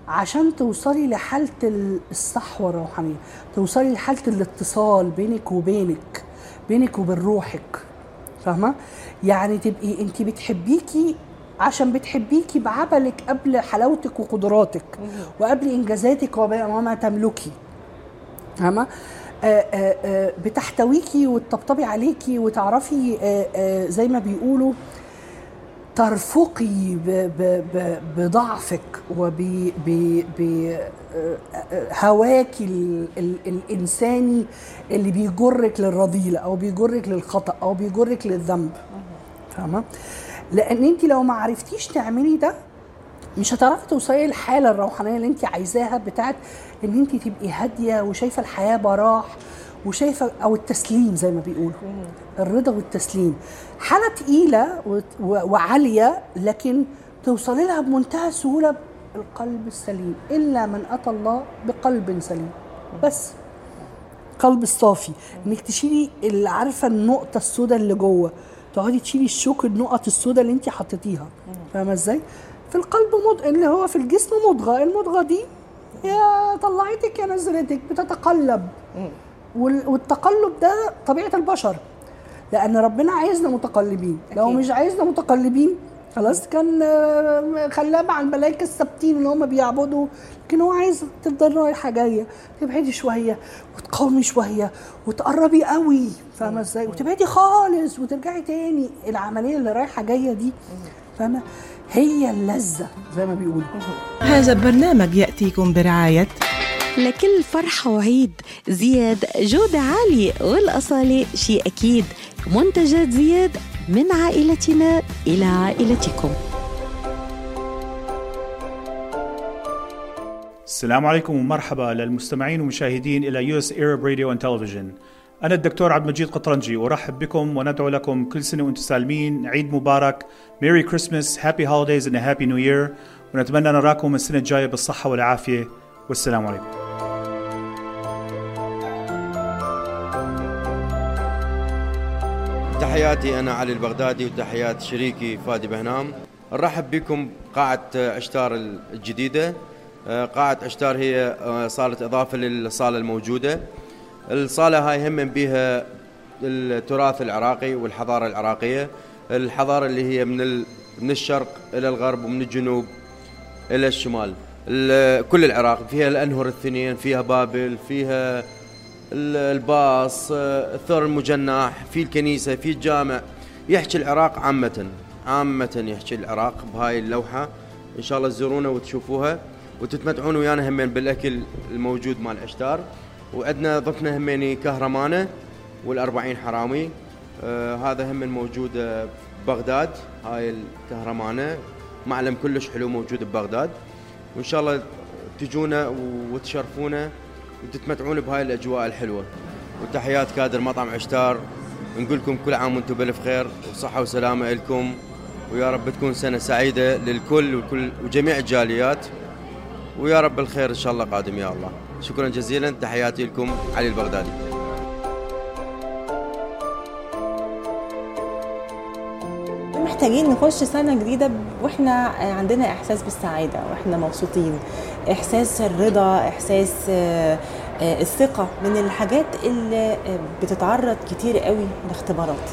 عشان توصلي لحالة ال- الصحوه الروحانيه توصلي لحالة الاتصال بينك وبينك بينك وبين روحك. فاهمة؟ يعني تبقي انت بتحبيكي عشان بتحبيكي بعملك قبل حلاوتك وقدراتك وقبل إنجازاتك وما تملكي. فاهمة؟ آه، بتحتويكي وتطبطبي عليكي وتعرفي آه، آه، زي ما بيقولوا ترفقي بضعفك وبهواكي الإنساني اللي بيجرك للرذيلة أو بيجرك للخطأ أو بيجرك للذنب. فاهمة؟ لأن انت لو ما عرفتيش تعملي ده مش هتعرفي توصلي للحالة الروحانية اللي انت عايزاها بتاعت إن انت تبقي هادية وشايفة الحياة براح وشايفة أو التسليم زي ما بيقولوا. الرضا والتسليم. حالة تقيلة وعالية لكن توصلي لها بمنتهى السهوله القلب السليم. إلا من أتى الله بقلب سليم. بس. قلب الصافي إنك تشيلي اللي عارفة النقطة السوداء اللي جوه. تقعدي تشيلي الشوك النقط السوداء اللي انت حطيتيها. فاهمة إزاي؟ في القلب مضغ اللي هو في الجسم مضغة. المضغة دي يا طلعتك يا نزلتك بتتقلب. وال- والتقلب ده طبيعة البشر. لأن ربنا عايزنا متقلبين. لو. مش عايزنا متقلبين خلاص كان خلاه مع الملائكة الثابتين اللي هم بيعبدوا. لكن هو عايز تفضل رايحه جاية تبعدي شوية وتقاومي شوية وتقربي قوي فاهمة إزاي؟ وتبعدي خالص وترجعي تاني. العملية اللي رايحة جاية دي فاهمة؟ هي اللذة زي ما بيقولوا. هذا البرنامج يأتيكم برعاية لكل فرحة وعيد زياد جودة عالية والأصالة شيء أكيد. منتجات زياد من عائلتنا إلى عائلتكم. السلام عليكم ومرحبا للمستمعين والمشاهدين إلى US Arab Radio and أنا الدكتور عبد المجيد قطرنجي وارحب بكم وندعو لكم كل سنة وأنتم سالمين، عيد مبارك، Merry Christmas، happy holidays and happy new year، ونتمنى نراكم السنة الجاية بالصحة والعافية، والسلام عليكم. تحياتي أنا علي البغدادي وتحيات شريكي فادي بهنام. نرحب بكم قاعة عشتار الجديدة. آه، قاعة عشتار هي آه، صارت إضافة للصالة الموجودة. الصالة هاي هم بها التراث العراقي والحضارة العراقية. الحضارة اللي هي من من الشرق إلى الغرب ومن الجنوب إلى الشمال. ال- كل العراق فيها الأنهر الثنين فيها بابل فيها ال- الباص الثور المجنح في الكنيسة في الجامع. يحكي العراق عامة عامة يحكي العراق بهاي اللوحة. إن شاء الله تزورونا وتشوفوها وتتمتعون ويانا همين بالأكل الموجود مال عشتار. وعندنا ضفنا هميني كهرمانة والأربعين حرامي. آه هذا هم موجود ببغداد هاي الكهرمانة. معلم كلش حلو موجود ببغداد. وإن شاء الله تجونا وتشرفونا وتتمتعون بهاي الأجواء الحلوة. وتحيات كادر مطعم عشتار. نقول لكم كل عام وأنتم بألف خير وصحة وسلامة لكم. ويا رب تكون سنة سعيدة للكل وكل وجميع الجاليات. ويا رب الخير إن شاء الله قادم يا الله. شكرا جزيلا. تحياتي لكم علي البغدادي. محتاجين نخش سنة جديدة وإحنا عندنا إحساس بالسعادة وإحنا مبسوطين. إحساس الرضا إحساس آه، آه، الثقة من الحاجات اللي آه، بتتعرض كتير قوي لاختبارات.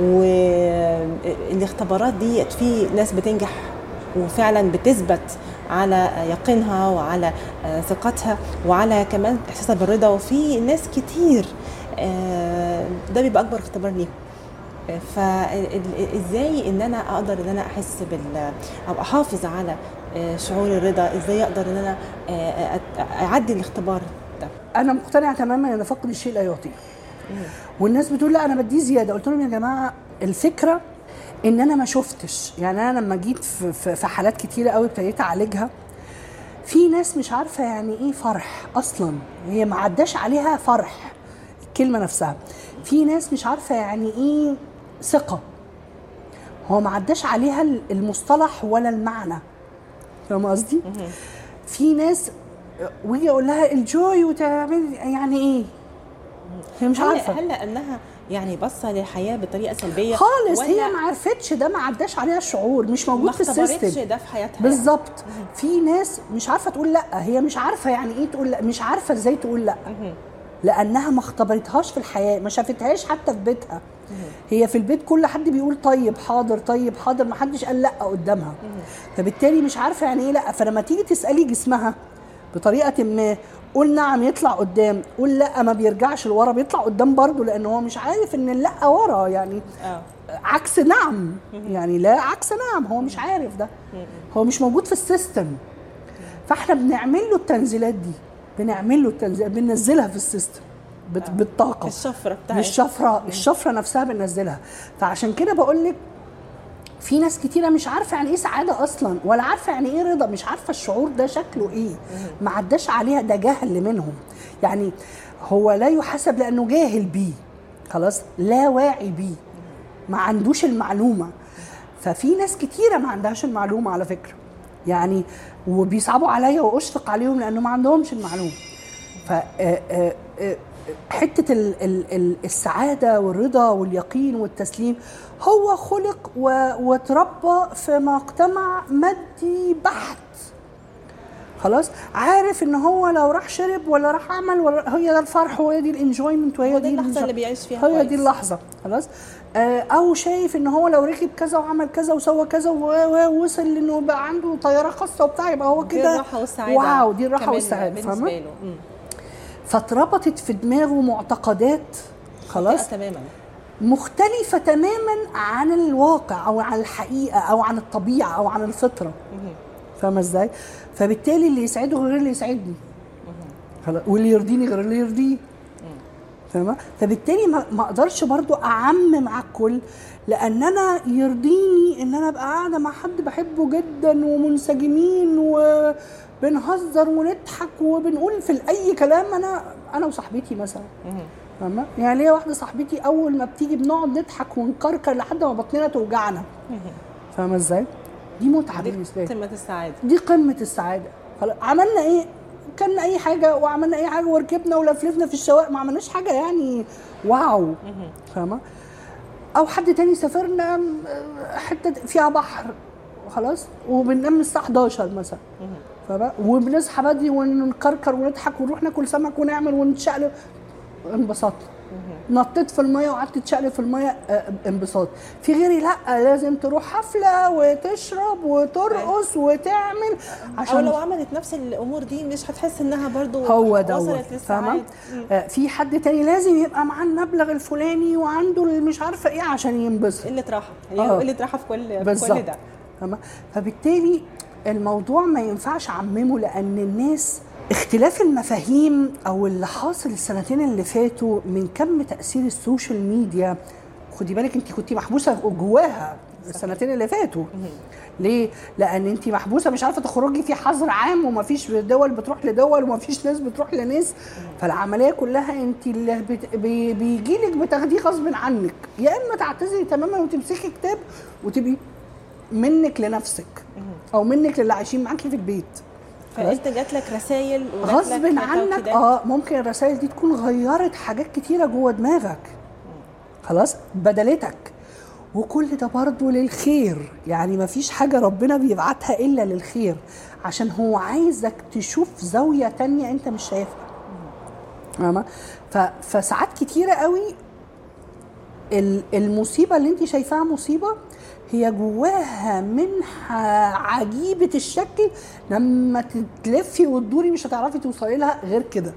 والاختبارات دي في ناس بتنجح وفعلا بتثبت على يقينها وعلى آه، ثقتها وعلى كمان إحساسها بالرضا. وفي ناس كتير آه، ده بيبقى أكبر اختبار ليهم. فازاي إن أنا أقدر إن أنا أحس بال أو احافظ على آه، شعور الرضا؟ إزاي أقدر إن أنا أعدي الاختبار ده؟ أنا مقتنعه تماما إن فقد الشيء لا يعطيه والناس بتقول لا أنا بديه زيادة. قلت لهم يا جماعة الفكرة إن أنا ما شفتش. يعني أنا لما جيت في, حالات كتيرة قوي ابتديت أعالجها. في ناس مش عارفة يعني إيه فرح أصلا. هي ما عداش عليها فرح الكلمة نفسها. في ناس مش عارفة يعني إيه ثقة. هو ما عداش عليها المصطلح ولا المعنى. فاهم قصدي؟ في ناس ويجي أقول لها الجوي وتعمل يعني إيه؟ هي مش عارفة. هل لأنها يعني باصة للحياة بطريقة سلبية خالص هي ما عرفتش ده ما عداش عليها الشعور مش موجود ما في اختبرتش السيستم ده في حياتها. بالظبط. في ناس مش عارفة تقول لأ هي مش عارفة يعني إيه تقول لأ مش عارفة إزاي تقول لأ. لأنها ما اختبرتهاش في الحياة ما شافتهاش حتى في بيتها. هي في البيت كل حد بيقول طيب حاضر طيب حاضر ما حدش قال لأ قدامها. فبالتالي مش عارفة يعني إيه لأ. فلما تيجي تسألي جسمها بطريقة ما قول نعم يطلع قدام قول لا ما بيرجعش لورا بيطلع قدام برضه لأن هو مش عارف إن اللأ ورا يعني آه. عكس نعم يعني لا عكس نعم هو مش عارف ده. هو مش موجود في ال system. فإحنا بنعمل له التنزيلات دي بنعمل له التنزيلات بننزلها في ال system بت- بالطاقة. الشفرة بتاعت الشفره الشفرة نفسها بننزلها. فعشان كده بقول لك في ناس كتيرة مش عارفة يعني إيه سعادة أصلا ولا عارفة يعني إيه رضا مش عارفة الشعور ده شكله إيه. ما عداش عليها ده جهل منهم. يعني هو لا يحسب لأنه جاهل بيه. خلاص؟ لا واعي بيه. ما عندوش المعلومة. ففي ناس كتيرة ما عندهاش المعلومة على فكرة. يعني وبيصعبوا عليا وأشفق عليهم لأنه ما عندهمش المعلومة. ف آه، آه، آه، حتة ال- ال- ال- السعادة والرضا واليقين والتسليم هو خلق واتربى في مجتمع مادي بحت. خلاص؟ عارف إن هو لو راح شرب ولا راح عمل ولا هي ده الفرح وهي دي ال enjoyment وهي هو دي دي الج- اللي بيعيش فيها هي. دي اللحظة. خلاص؟ آه، أو شايف إن هو لو ركب كذا وعمل كذا وسوى كذا ووصل انه بقى عنده طيارة خاصة وبتاع يبقى هو دي كده الراحة والسعادة. wow دي الراحة والسعادة فاهمة. فاتربطت في دماغه معتقدات. خلاص؟ تماما. مختلفة تماما عن الواقع أو عن الحقيقة أو عن الطبيعة أو عن الفطرة. فاهمة إزاي؟ فبالتالي اللي يسعده غير اللي يسعدني. خلاص. واللي يرضيني غير اللي يرضيه. فاهمة؟ فبالتالي ما أقدرش برضو اعمم على الكل لأن أنا يرضيني إن أنا أبقى قاعدة مع حد بحبه جدا ومنسجمين وبنهزر ونضحك وبنقول في أي كلام أنا أنا وصاحبتي مثلا. فاهمة؟ يعني ليا واحدة صاحبتي أول ما بتيجي بنقعد نضحك ونكركر لحد ما بطننا توجعنا. فاهمة إزاي؟ دي متعة بالنسبة لي. قمة السعادة. دي قمة السعادة. خلاص عملنا إيه؟ كلنا أي حاجة وعملنا أي حاجة وركبنا ولفلفنا في الشوارع ما عملناش حاجة يعني واو. فاهمة؟ أو حد تاني سافرنا حتة فيها بحر خلاص؟ وبننام الساعة 11 مثلا. فاهمة؟ وبنصحى بدري ونكركر ونضحك ونروح ناكل سمك ونعمل ونتشقلب. انبسطنا نطيت في المية وقعدت تشقلب في المية آه، انبساط. في غيري لا لازم تروح حفلة وتشرب وترقص وتعمل أو لو عملت نفس الأمور دي مش هتحس إنها برضو هو وصلت فاهمة. آه، في حد تاني لازم يبقى معاه المبلغ الفلاني وعنده مش عارفة إيه عشان ينبسط. قله راحه هي آه. قله راحه في كل في كل ده. فاهمة؟ فبالتالي الموضوع ما ينفعش أعممه لأن الناس اختلاف المفاهيم أو اللي حاصل السنتين اللي فاتوا من كم تأثير ال social media خدي بالك انت كنت محبوسة جواها السنتين اللي فاتوا. ليه؟ لأن انت محبوسة مش عارفة تخرجي في حظر عام ومفيش دول بتروح لدول ومفيش ناس بتروح لناس. فالعملية كلها انت اللي بت... بي... بيجيلك بتاخديه غصب عنك. يا إما تعتذري تماما وتمسكي كتاب وتبقي منك لنفسك أو منك للي عايشين معاكي في البيت. فانت جات لك رسائل غصب عنك آه ممكن الرسائل دي تكون غيرت حاجات كتيرة جوه دماغك. خلاص؟ بدلتك. وكل ده برضه للخير. يعني مفيش حاجة ربنا بيبعتها إلا للخير. عشان هو عايزك تشوف زاوية تانية أنت مش شايفها. فاهمة؟ فساعات كتيرة قوي ال- المصيبة اللي أنت شايفاها مصيبة هي جواها منحة عجيبة الشكل. لما تلفي وتدوري مش هتعرفي توصلي لها غير كده.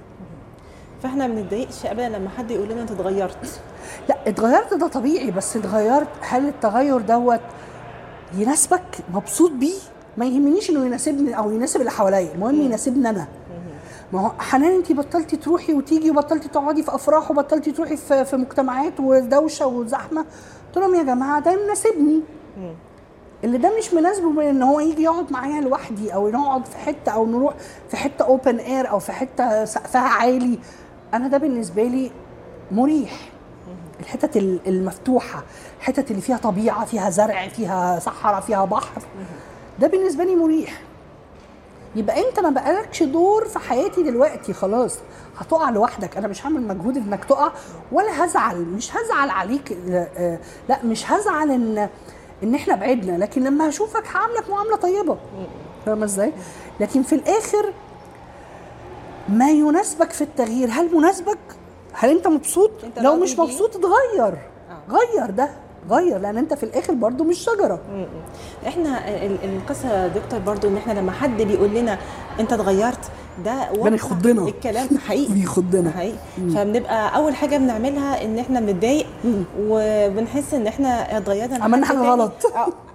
فاحنا ما بنتضايقش ابدا لما حد يقول لنا انت اتغيرت. لا اتغيرت ده طبيعي بس اتغيرت. هل التغير دوت يناسبك؟ مبسوط بيه؟ ما يهمنيش انه يناسبني أو يناسب اللي حواليا. المهم يناسبني أنا. ما هو حنان انت بطلتي تروحي وتيجي وبطلتي تقعدي في افراح وبطلتي تروحي في, في مجتمعات ودوشة وزحمة. قلت لهم يا جماعة ده اللي ده مش مناسبة من إن هو يجي يقعد معايا لوحدي أو نقعد في حتة أو نروح في حتة اوبن اير أو في حتة سقفها عالي. أنا ده بالنسبة لي مريح. الحتت ال- المفتوحة الحتت اللي فيها طبيعة فيها زرع فيها صحراء فيها بحر. ده بالنسبة لي مريح. يبقى أنت ما بقالكش دور في حياتي دلوقتي خلاص. هتقع لوحدك. أنا مش هعمل مجهود إنك تقع ولا هزعل. مش هزعل عليك آه، آه، لا مش هزعل إن إن إحنا بعدنا لكن لما هشوفك هعاملك معاملة طيبة. فاهمة إزاي؟ لكن في الآخر ما يناسبك في التغيير. هل مناسبك؟ هل أنت مبسوط؟ أنت لو مش؟ مبسوط اتغير. غير ده غير لأن أنت في الآخر برضو مش شجرة. إحنا ال- القصة يا دكتور برضو إن إحنا لما حد بيقول لنا أنت اتغيرت ده وقع بيخضنا. الكلام حقيقي. بيخضنا حقيقي. فبنبقى أول حاجة بنعملها إن إحنا بنتضايق وبنحس إن إحنا اتغيرنا. عملنا لحد حاجة تاني. غلط.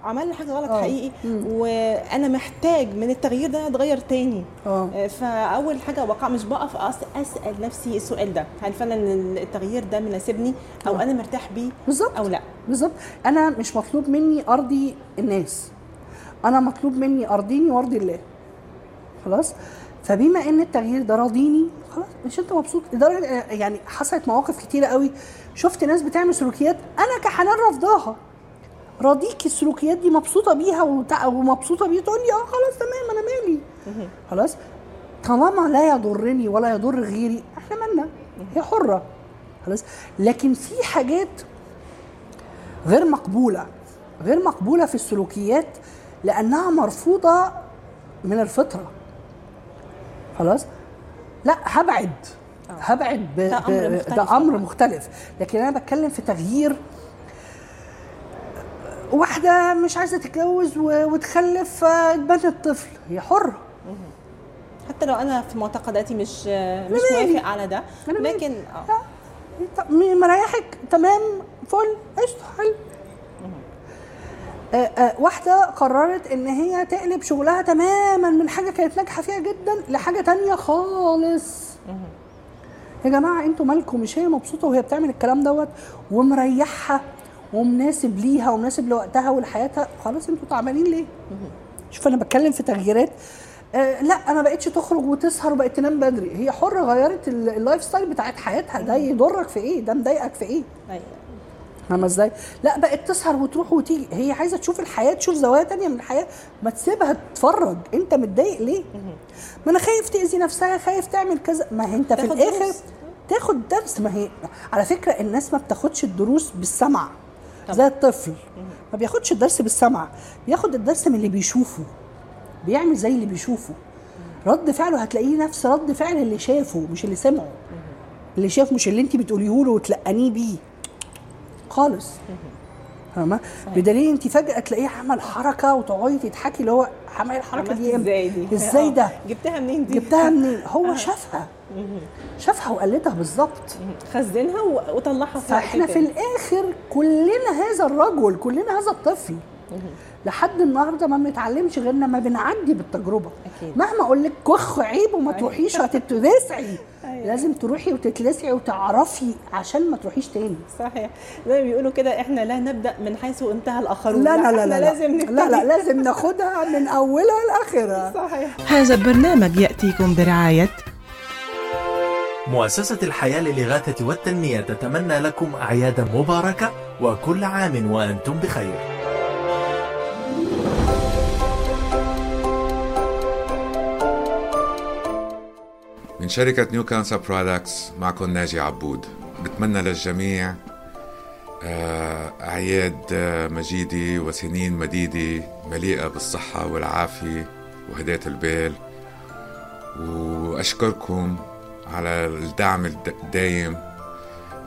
عملنا حاجة غلط آه. حقيقي. وأنا محتاج من التغيير ده أتغير تاني. آه. آه، فأول حاجة وقع مش بقف أسأل نفسي السؤال ده. هل فعلا التغيير ده مناسبني؟ أو آه. أنا مرتاح بيه؟ بالظبط. أو لا. بالظبط. أنا مش مطلوب مني أرضي الناس. أنا مطلوب مني أرضيني وأرضي الله. خلاص؟ فبما إن التغيير ده راضيني خلاص مش أنت مبسوط؟ لدرجه يعني حصلت مواقف كتيرة قوي. شفت ناس بتعمل سلوكيات أنا كحنان رافضاها. راضيكي السلوكيات دي مبسوطة بيها ومبسوطة بيه؟ تقول لي آه خلاص تمام أنا مالي. خلاص؟ طالما لا يضرني ولا يضر غيري إحنا مالنا؟ هي حرة. خلاص؟ لكن في حاجات غير مقبولة غير مقبولة في السلوكيات لأنها مرفوضة من الفطرة. خلاص؟ لا هبعد. هبعد ب... ده أمر. مختلف ده أمر مختلف. لكن أنا بتكلم في تغيير واحدة مش عايزة تتجوز. وتخلف آه، تبني الطفل. هي حرة. حتى لو أنا في معتقداتي مش مش مالي. موافق على ده. لكن آه. مريحك تمام فل. قشطة حلو. آه، آه، واحدة قررت إن هي تقلب شغلها تماما من حاجة كانت ناجحة فيها جدا لحاجة تانية خالص. يا جماعة أنتوا مالكم؟ مش هي مبسوطة وهي بتعمل الكلام دوت ومريحها ومناسب ليها ومناسب لوقتها ولحياتها؟ خلاص أنتوا تعبانين ليه؟ شوف أنا بتكلم في تغييرات. آه لا أنا بقتش تخرج وتسهر وبقت تنام بدري. هي حرة غيرت ال- ال life style بتاعت حياتها. ده يضرك في إيه؟ ده مضايقك في إيه؟ أيوه. فاهمة إزاي؟ لا بقت تسهر وتروح وتيجي. هي عايزة تشوف الحياة تشوف زوايا تانية من الحياة. ما تسيبها تتفرج. أنت متضايق ليه؟ ما أنا خايف تأذي نفسها خايف تعمل كذا. ما هي أنت في الآخر دروس. تاخد درس. ما هي على فكرة الناس ما بتاخدش الدروس بالسمع. زي الطفل. ما بياخدش الدرس بالسمع. بياخد الدرس من اللي بيشوفه. بيعمل زي اللي بيشوفه. رد فعله هتلاقيه نفس رد فعل اللي شافه مش اللي سمعه. اللي شافه مش اللي أنت بتقوليه له وتلقنيه بيه. خالص. فاهمة؟ بدليل انت فجأة تلاقيه عمل حركة وتقعدي تضحكي اللي هو عمل الحركة دي إزاي دي؟ إزاي آه. ده جبتها منين دي؟ جبتها منين؟ *laughs* هو آه. شافها. شافها وقلدها بالظبط. خزنها وطلعها في فاحنا في. الآخر كلنا هذا الرجل كلنا هذا الطفل. لحد النهارده ما بنتعلمش غير لما بنعدي بالتجربة. أكيد. مهما أقول لك كخ عيب وما تروحيش *laughs* هتتلسعي. أيوة. لازم تروحي وتتلسعي وتعرفي عشان ما تروحيش تاني. صحيح. زي ما بيقولوا كده إحنا لا نبدأ من حيث انتهى الآخرون. لا لا لا إحنا لا لازم لا, لا, لا لازم ناخدها من أولها لآخرها. صحيح. هذا البرنامج يأتيكم برعاية مؤسسة الحياة للإغاثة والتنمية تتمنى لكم أعيادا مباركة وكل عام وأنتم بخير. من شركة New Concept Products معكم ناجي عبود. بتمنى للجميع آه، أعياد آه، مجيدة وسنين مديدة مليئة بالصحة والعافية وهداية البال. وأشكركم على الدعم الد- الدايم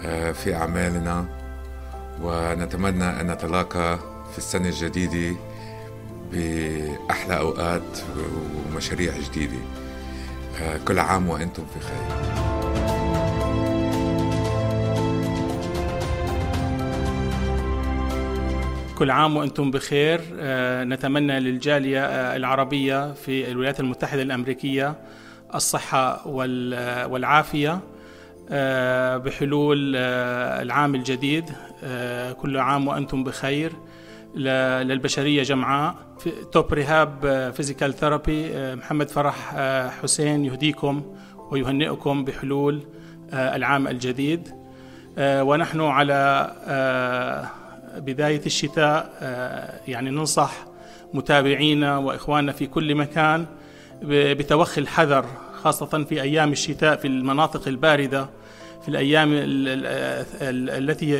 آه، في أعمالنا. ونتمنى أن نتلاقى في السنة الجديدة بأحلى أوقات ومشاريع جديدة. كل عام وأنتم في خير. كل عام وأنتم بخير. آه، نتمنى للجالية آه، العربية في الولايات المتحدة الأمريكية الصحة وال- والعافية آه، بحلول آه، العام الجديد. آه، كل عام وأنتم بخير. للبشرية جمعاء. في Top Rehab Physical Therapy محمد فرح آه، حسين يهديكم ويهنئكم بحلول آه، العام الجديد. آه، ونحن على بداية الشتاء يعني ننصح متابعينا وإخواننا في كل مكان بتوخي الحذر خاصة في أيام الشتاء في المناطق الباردة في الأيام ال- ال- ال- التي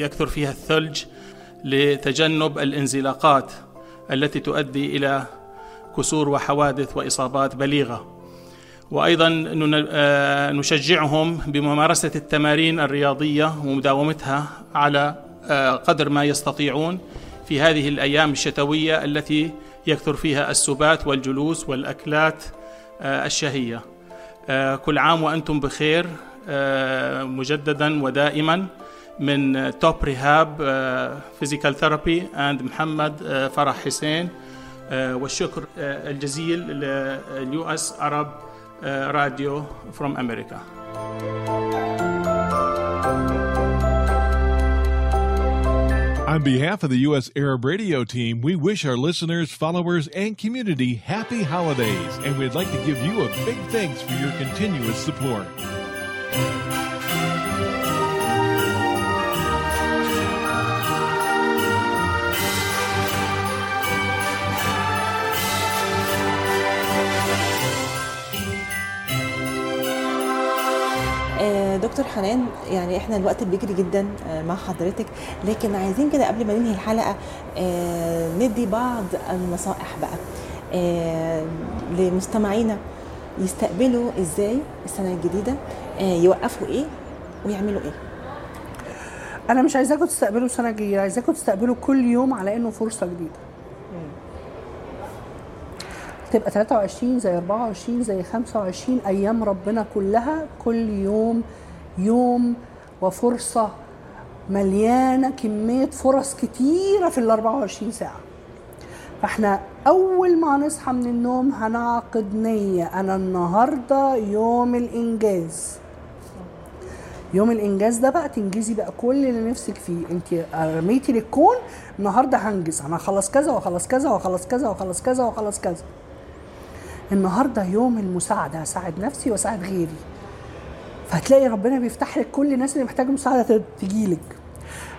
يكثر فيها الثلج. لتجنب الانزلاقات التي تؤدي إلى كسور وحوادث وإصابات بليغة وأيضا آه، نشجعهم بممارسة التمارين الرياضية ومداومتها على آه، قدر ما يستطيعون في هذه الأيام الشتوية التي يكثر فيها السبات والجلوس والأكلات آه، الشهية. كل عام وأنتم بخير مجددا ودائما من توب ريهاب فيزيكال ثيرابي اند محمد آه، فرح حسين آه، والشكر آه، الجزيل لليو اس عرب راديو from America. On behalf of the U.S. Arab Radio team, we wish our listeners, followers, and community happy holidays, and we'd like to give you a big thanks for your continuous support. دكتور حنان يعني إحنا الوقت بيجري جدا آه، مع حضرتك لكن عايزين كده قبل ما ننهي الحلقة آه، ندي بعض النصائح بقى آه، لمستمعينا يستقبلوا إزاي السنة الجديدة آه، يوقفوا إيه ويعملوا إيه؟ أنا مش عايزاكم تستقبلوا سنه جديده عايزاكم تستقبلوا كل يوم على إنه فرصة جديدة. تبقى 23 زي 24 زي 25 أيام ربنا كلها كل يوم يوم وفرصة مليانة كمية فرص كتيرة في ال 24 ساعة. فإحنا أول ما نصحى من النوم هنعقد نية. أنا النهارده يوم الإنجاز. يوم الإنجاز ده بقى تنجزي بقى كل اللي نفسك فيه. أنت رميتي للكون النهارده هنجز. أنا هخلص كذا واخلص كذا واخلص كذا واخلص كذا واخلص كذا. النهارده يوم المساعده هساعد نفسي واساعد غيري. فهتلاقي ربنا بيفتح لك كل الناس اللي محتاجة مساعدة تجيلك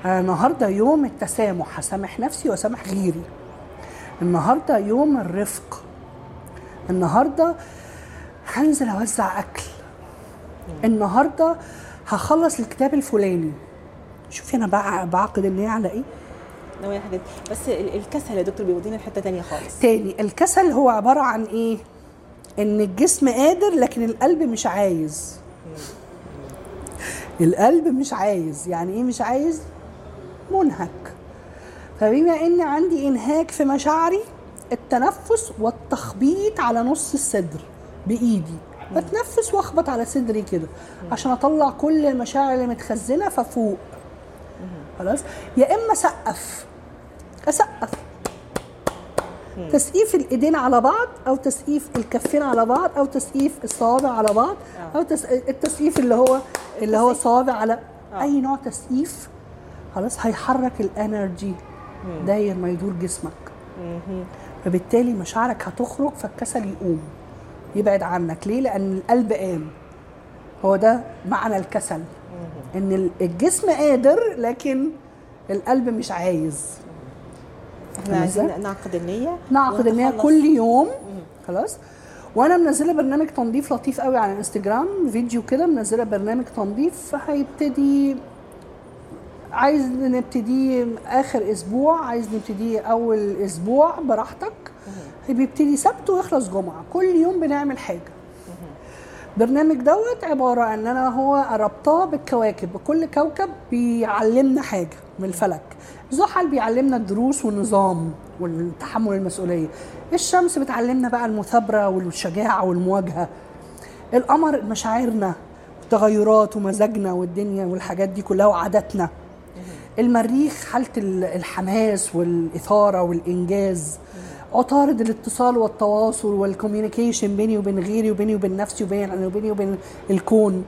آه، النهارده يوم التسامح هسامح نفسي واسامح غيري. النهارده يوم الرفق. النهارده هنزل أوزع أكل. النهارده هخلص الكتاب الفلاني. شوفي أنا بع- بعقد النية على إيه. نوايا حاجات. بس ال- الكسل يا دكتور بيودينا لحتة تانية خالص. تاني الكسل هو عبارة عن إيه؟ إن الجسم قادر لكن القلب مش عايز. القلب مش عايز. يعني إيه مش عايز؟ منهك. فبما إن عندي إنهاك في مشاعري التنفس والتخبيط على نص الصدر بإيدي. بتنفس وأخبط على صدري كده عشان أطلع كل المشاعر اللي متخزنة ففوق. خلاص؟ يا إما سقف أسقف. تسقيف الإيدين على بعض أو تسقيف الكفين على بعض أو تسقيف الصوابع على بعض أو تس... التسقيف اللي هو اللي هو صوابع على أي نوع تسقيف خلاص هيحرك الإنرجي داير ما يدور جسمك. فبالتالي مشاعرك هتخرج فالكسل يقوم يبعد عنك. ليه؟ لأن القلب قام. هو ده معنى الكسل. إن ال- الجسم قادر لكن القلب مش عايز. إحنا عايزين؟ نعقد النية. نعقد ونتخلص. كل يوم. خلاص. وأنا منزلة برنامج تنظيف لطيف قوي على الانستجرام فيديو كده منزلة برنامج تنظيف هيبتدي عايز نبتدي آخر أسبوع عايز نبتدي أول أسبوع براحتك. بيبتدي سبت ويخلص جمعة. كل يوم بنعمل حاجة. برنامج دوت عبارة إن أنا هو ربطاه بالكواكب. كل كوكب بيعلمنا حاجة. من الفلك. زحل بيعلمنا الدروس والنظام والتحمل المسؤولية. الشمس بتعلمنا بقى المثابرة والشجاعة والمواجهة. القمر مشاعرنا تغيرات ومزاجنا والدنيا والحاجات دي كلها وعاداتنا. المريخ حالة ال- الحماس والإثارة والإنجاز. عطارد الاتصال والتواصل والكوميونيكيشن بيني وبين غيري وبيني وبين نفسي وبين وبيني وبين الكون.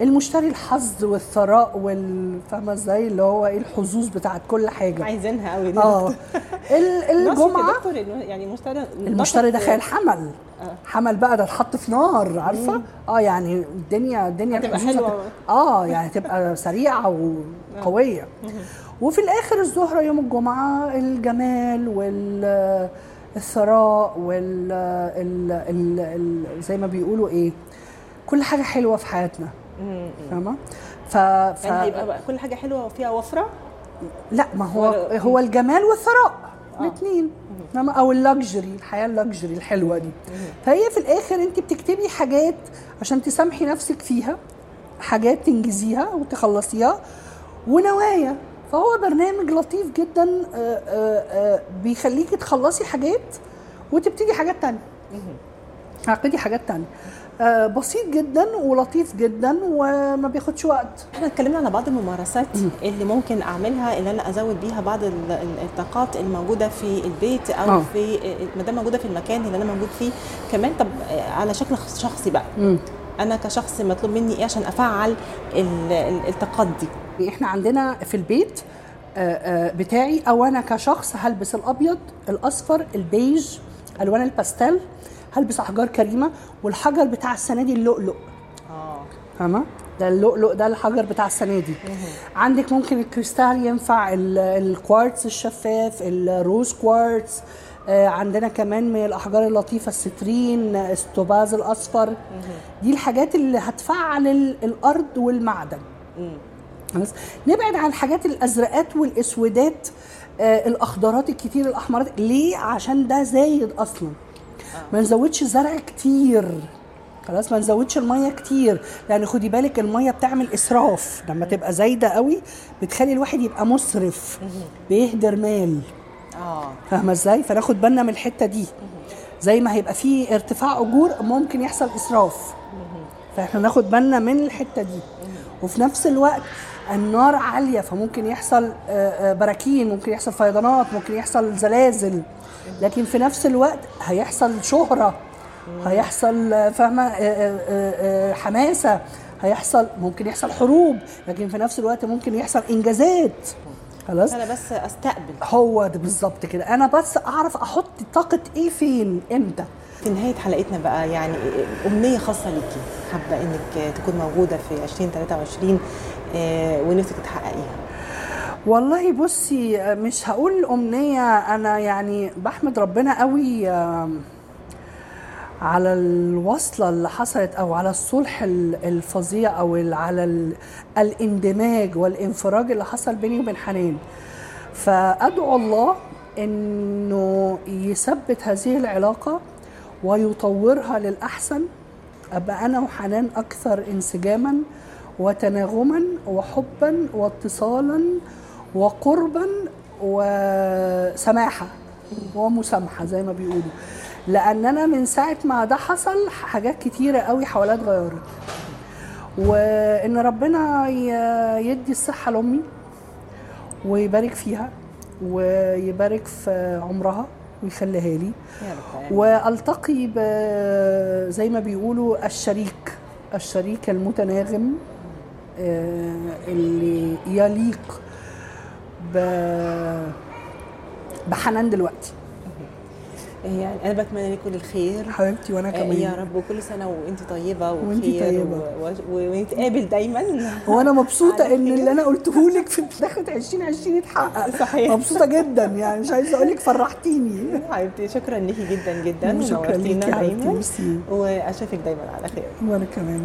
المشتري الحظ والثراء وال فاهمة إزاي؟ اللي هو إيه الحظوظ بتاعت كل حاجة. عايزينها قوي دي. آه. *laughs* الجمعة دكتور يعني المشتري المشتري ده خيال حمل. آه. حمل بقى ده اتحط في نار عارفة؟ آه يعني الدنيا الدنيا هتبقى الحظوظ حلوة. هت- آه يعني تبقى سريعة وقويه وفي الآخر الزهره يوم الجمعة الجمال والثراء وال ال ال ال زي ما بيقولوا إيه كل حاجة حلوة في حياتنا. فاهمة؟ ف, ف... يعني هيبقى بقى كل حاجة حلوة وفيها وفرة؟ لا ما هو ولا- هو الجمال والثراء الاثنين أو اللكجري الحياة اللكجري الحلوة دي. فهي في الآخر أنت بتكتبي حاجات عشان تسامحي نفسك فيها حاجات تنجزيها وتخلصيها ونوايا. فهو برنامج لطيف جدا آه، آه، آه، بيخليكي تخلصي حاجات وتبتدي حاجات تانية. عقدي حاجات تانية. آه، بسيط جدا ولطيف جدا وما بياخدش وقت. إحنا اتكلمنا على بعض الممارسات اللي ممكن أعملها اللي أنا أزود بيها بعض ال- ال- الطاقات الموجودة في البيت أو آه. في ما دام موجودة في المكان اللي أنا موجود فيه. كمان طب على شكل شخصي بقى. أنا كشخص مطلوب مني إيه عشان أفعل ال- ال- الطاقات دي؟ إحنا عندنا في البيت آه، آه، بتاعي أو أنا كشخص هلبس الأبيض الأصفر البيج ألوان الباستيل. هلبس أحجار كريمة والحجر بتاع السنة دي اللؤلؤ. آه. فاهمه ده اللؤلؤ ده الحجر بتاع السنة دي. عندك ممكن الكريستال ينفع ال- الكوارتز الشفاف ال rose quartz آه، عندنا كمان من الأحجار اللطيفة ال citrine التوباز الأصفر. دي الحاجات اللي هتفعل ال- الأرض والمعدن. خلاص نبعد عن الحاجات الأزرقات والأسودات آه الأخضرات الكتير الأحمرات. ليه؟ عشان ده زايد أصلا. ما نزودش زرع كتير. خلاص ما نزودش المية كتير. لأن خدي بالك المية بتعمل إسراف. لما تبقى زايدة قوي بتخلي الواحد يبقى مسرف بيهدر مال. آه. فاهمة إزاي؟ فناخد بالنا من الحتة دي. زي ما هيبقى في ارتفاع أجور ممكن يحصل إسراف. فإحنا ناخد بالنا من الحتة دي. وفي نفس الوقت النار عالية فممكن يحصل آه، آه، براكين ممكن يحصل فيضانات ممكن يحصل زلازل. لكن في نفس الوقت هيحصل شهرة هيحصل فاهمة آه، آه، آه، حماسة هيحصل ممكن يحصل حروب لكن في نفس الوقت ممكن يحصل إنجازات. خلاص؟ أنا بس أستقبل. هو ده بالظبط كده. أنا بس أعرف أحط طاقة إيه فين إمتى؟ في نهاية حلقتنا بقى يعني أمنية خاصة ليكي حابة إنك تكون موجودة في 2023 آه، ونفسك تحققيها. والله بصي مش هقول أمنية أنا يعني بحمد ربنا قوي على الوصلة اللي حصلت أو على الصلح ال- الفظيع أو على ال- الاندماج والانفراج اللي حصل بيني وبين حنان. فأدعو الله إنه يثبت هذه العلاقة ويطورها للأحسن. أبقى أنا وحنان أكثر انسجاما وتناغما وحبا واتصالا وقربا وسماحة. ومسامحه زي ما بيقولوا. لأن أنا من ساعة ما ده حصل حاجات كتيرة قوي حواليا اتغيرت. وإن ربنا يدي الصحة لأمي ويبارك فيها ويبارك في عمرها ويخليها لي. وألتقي زي ما بيقولوا الشريك. الشريك المتناغم آه، اللي يليق بحنان دلوقتي. يعني أنا بتمنى لك كل الخير. حبيبتي وأنا آه، كمان. يا رب وكل سنة وأنت طيبة وخير وإنتي طيبة. و- و- ونتقابل دايما. وأنا مبسوطة *laughs* إن اللي أنا قلته لك في دخلت 2020 اتحقق صحيح. مبسوطة جدا يعني مش عايزة أقول لك فرحتيني. حبيبتي شكرا ليكي جدا جدا. شكرا ليكي دايما. وأشوفك دايما على خير. وأنا كمان.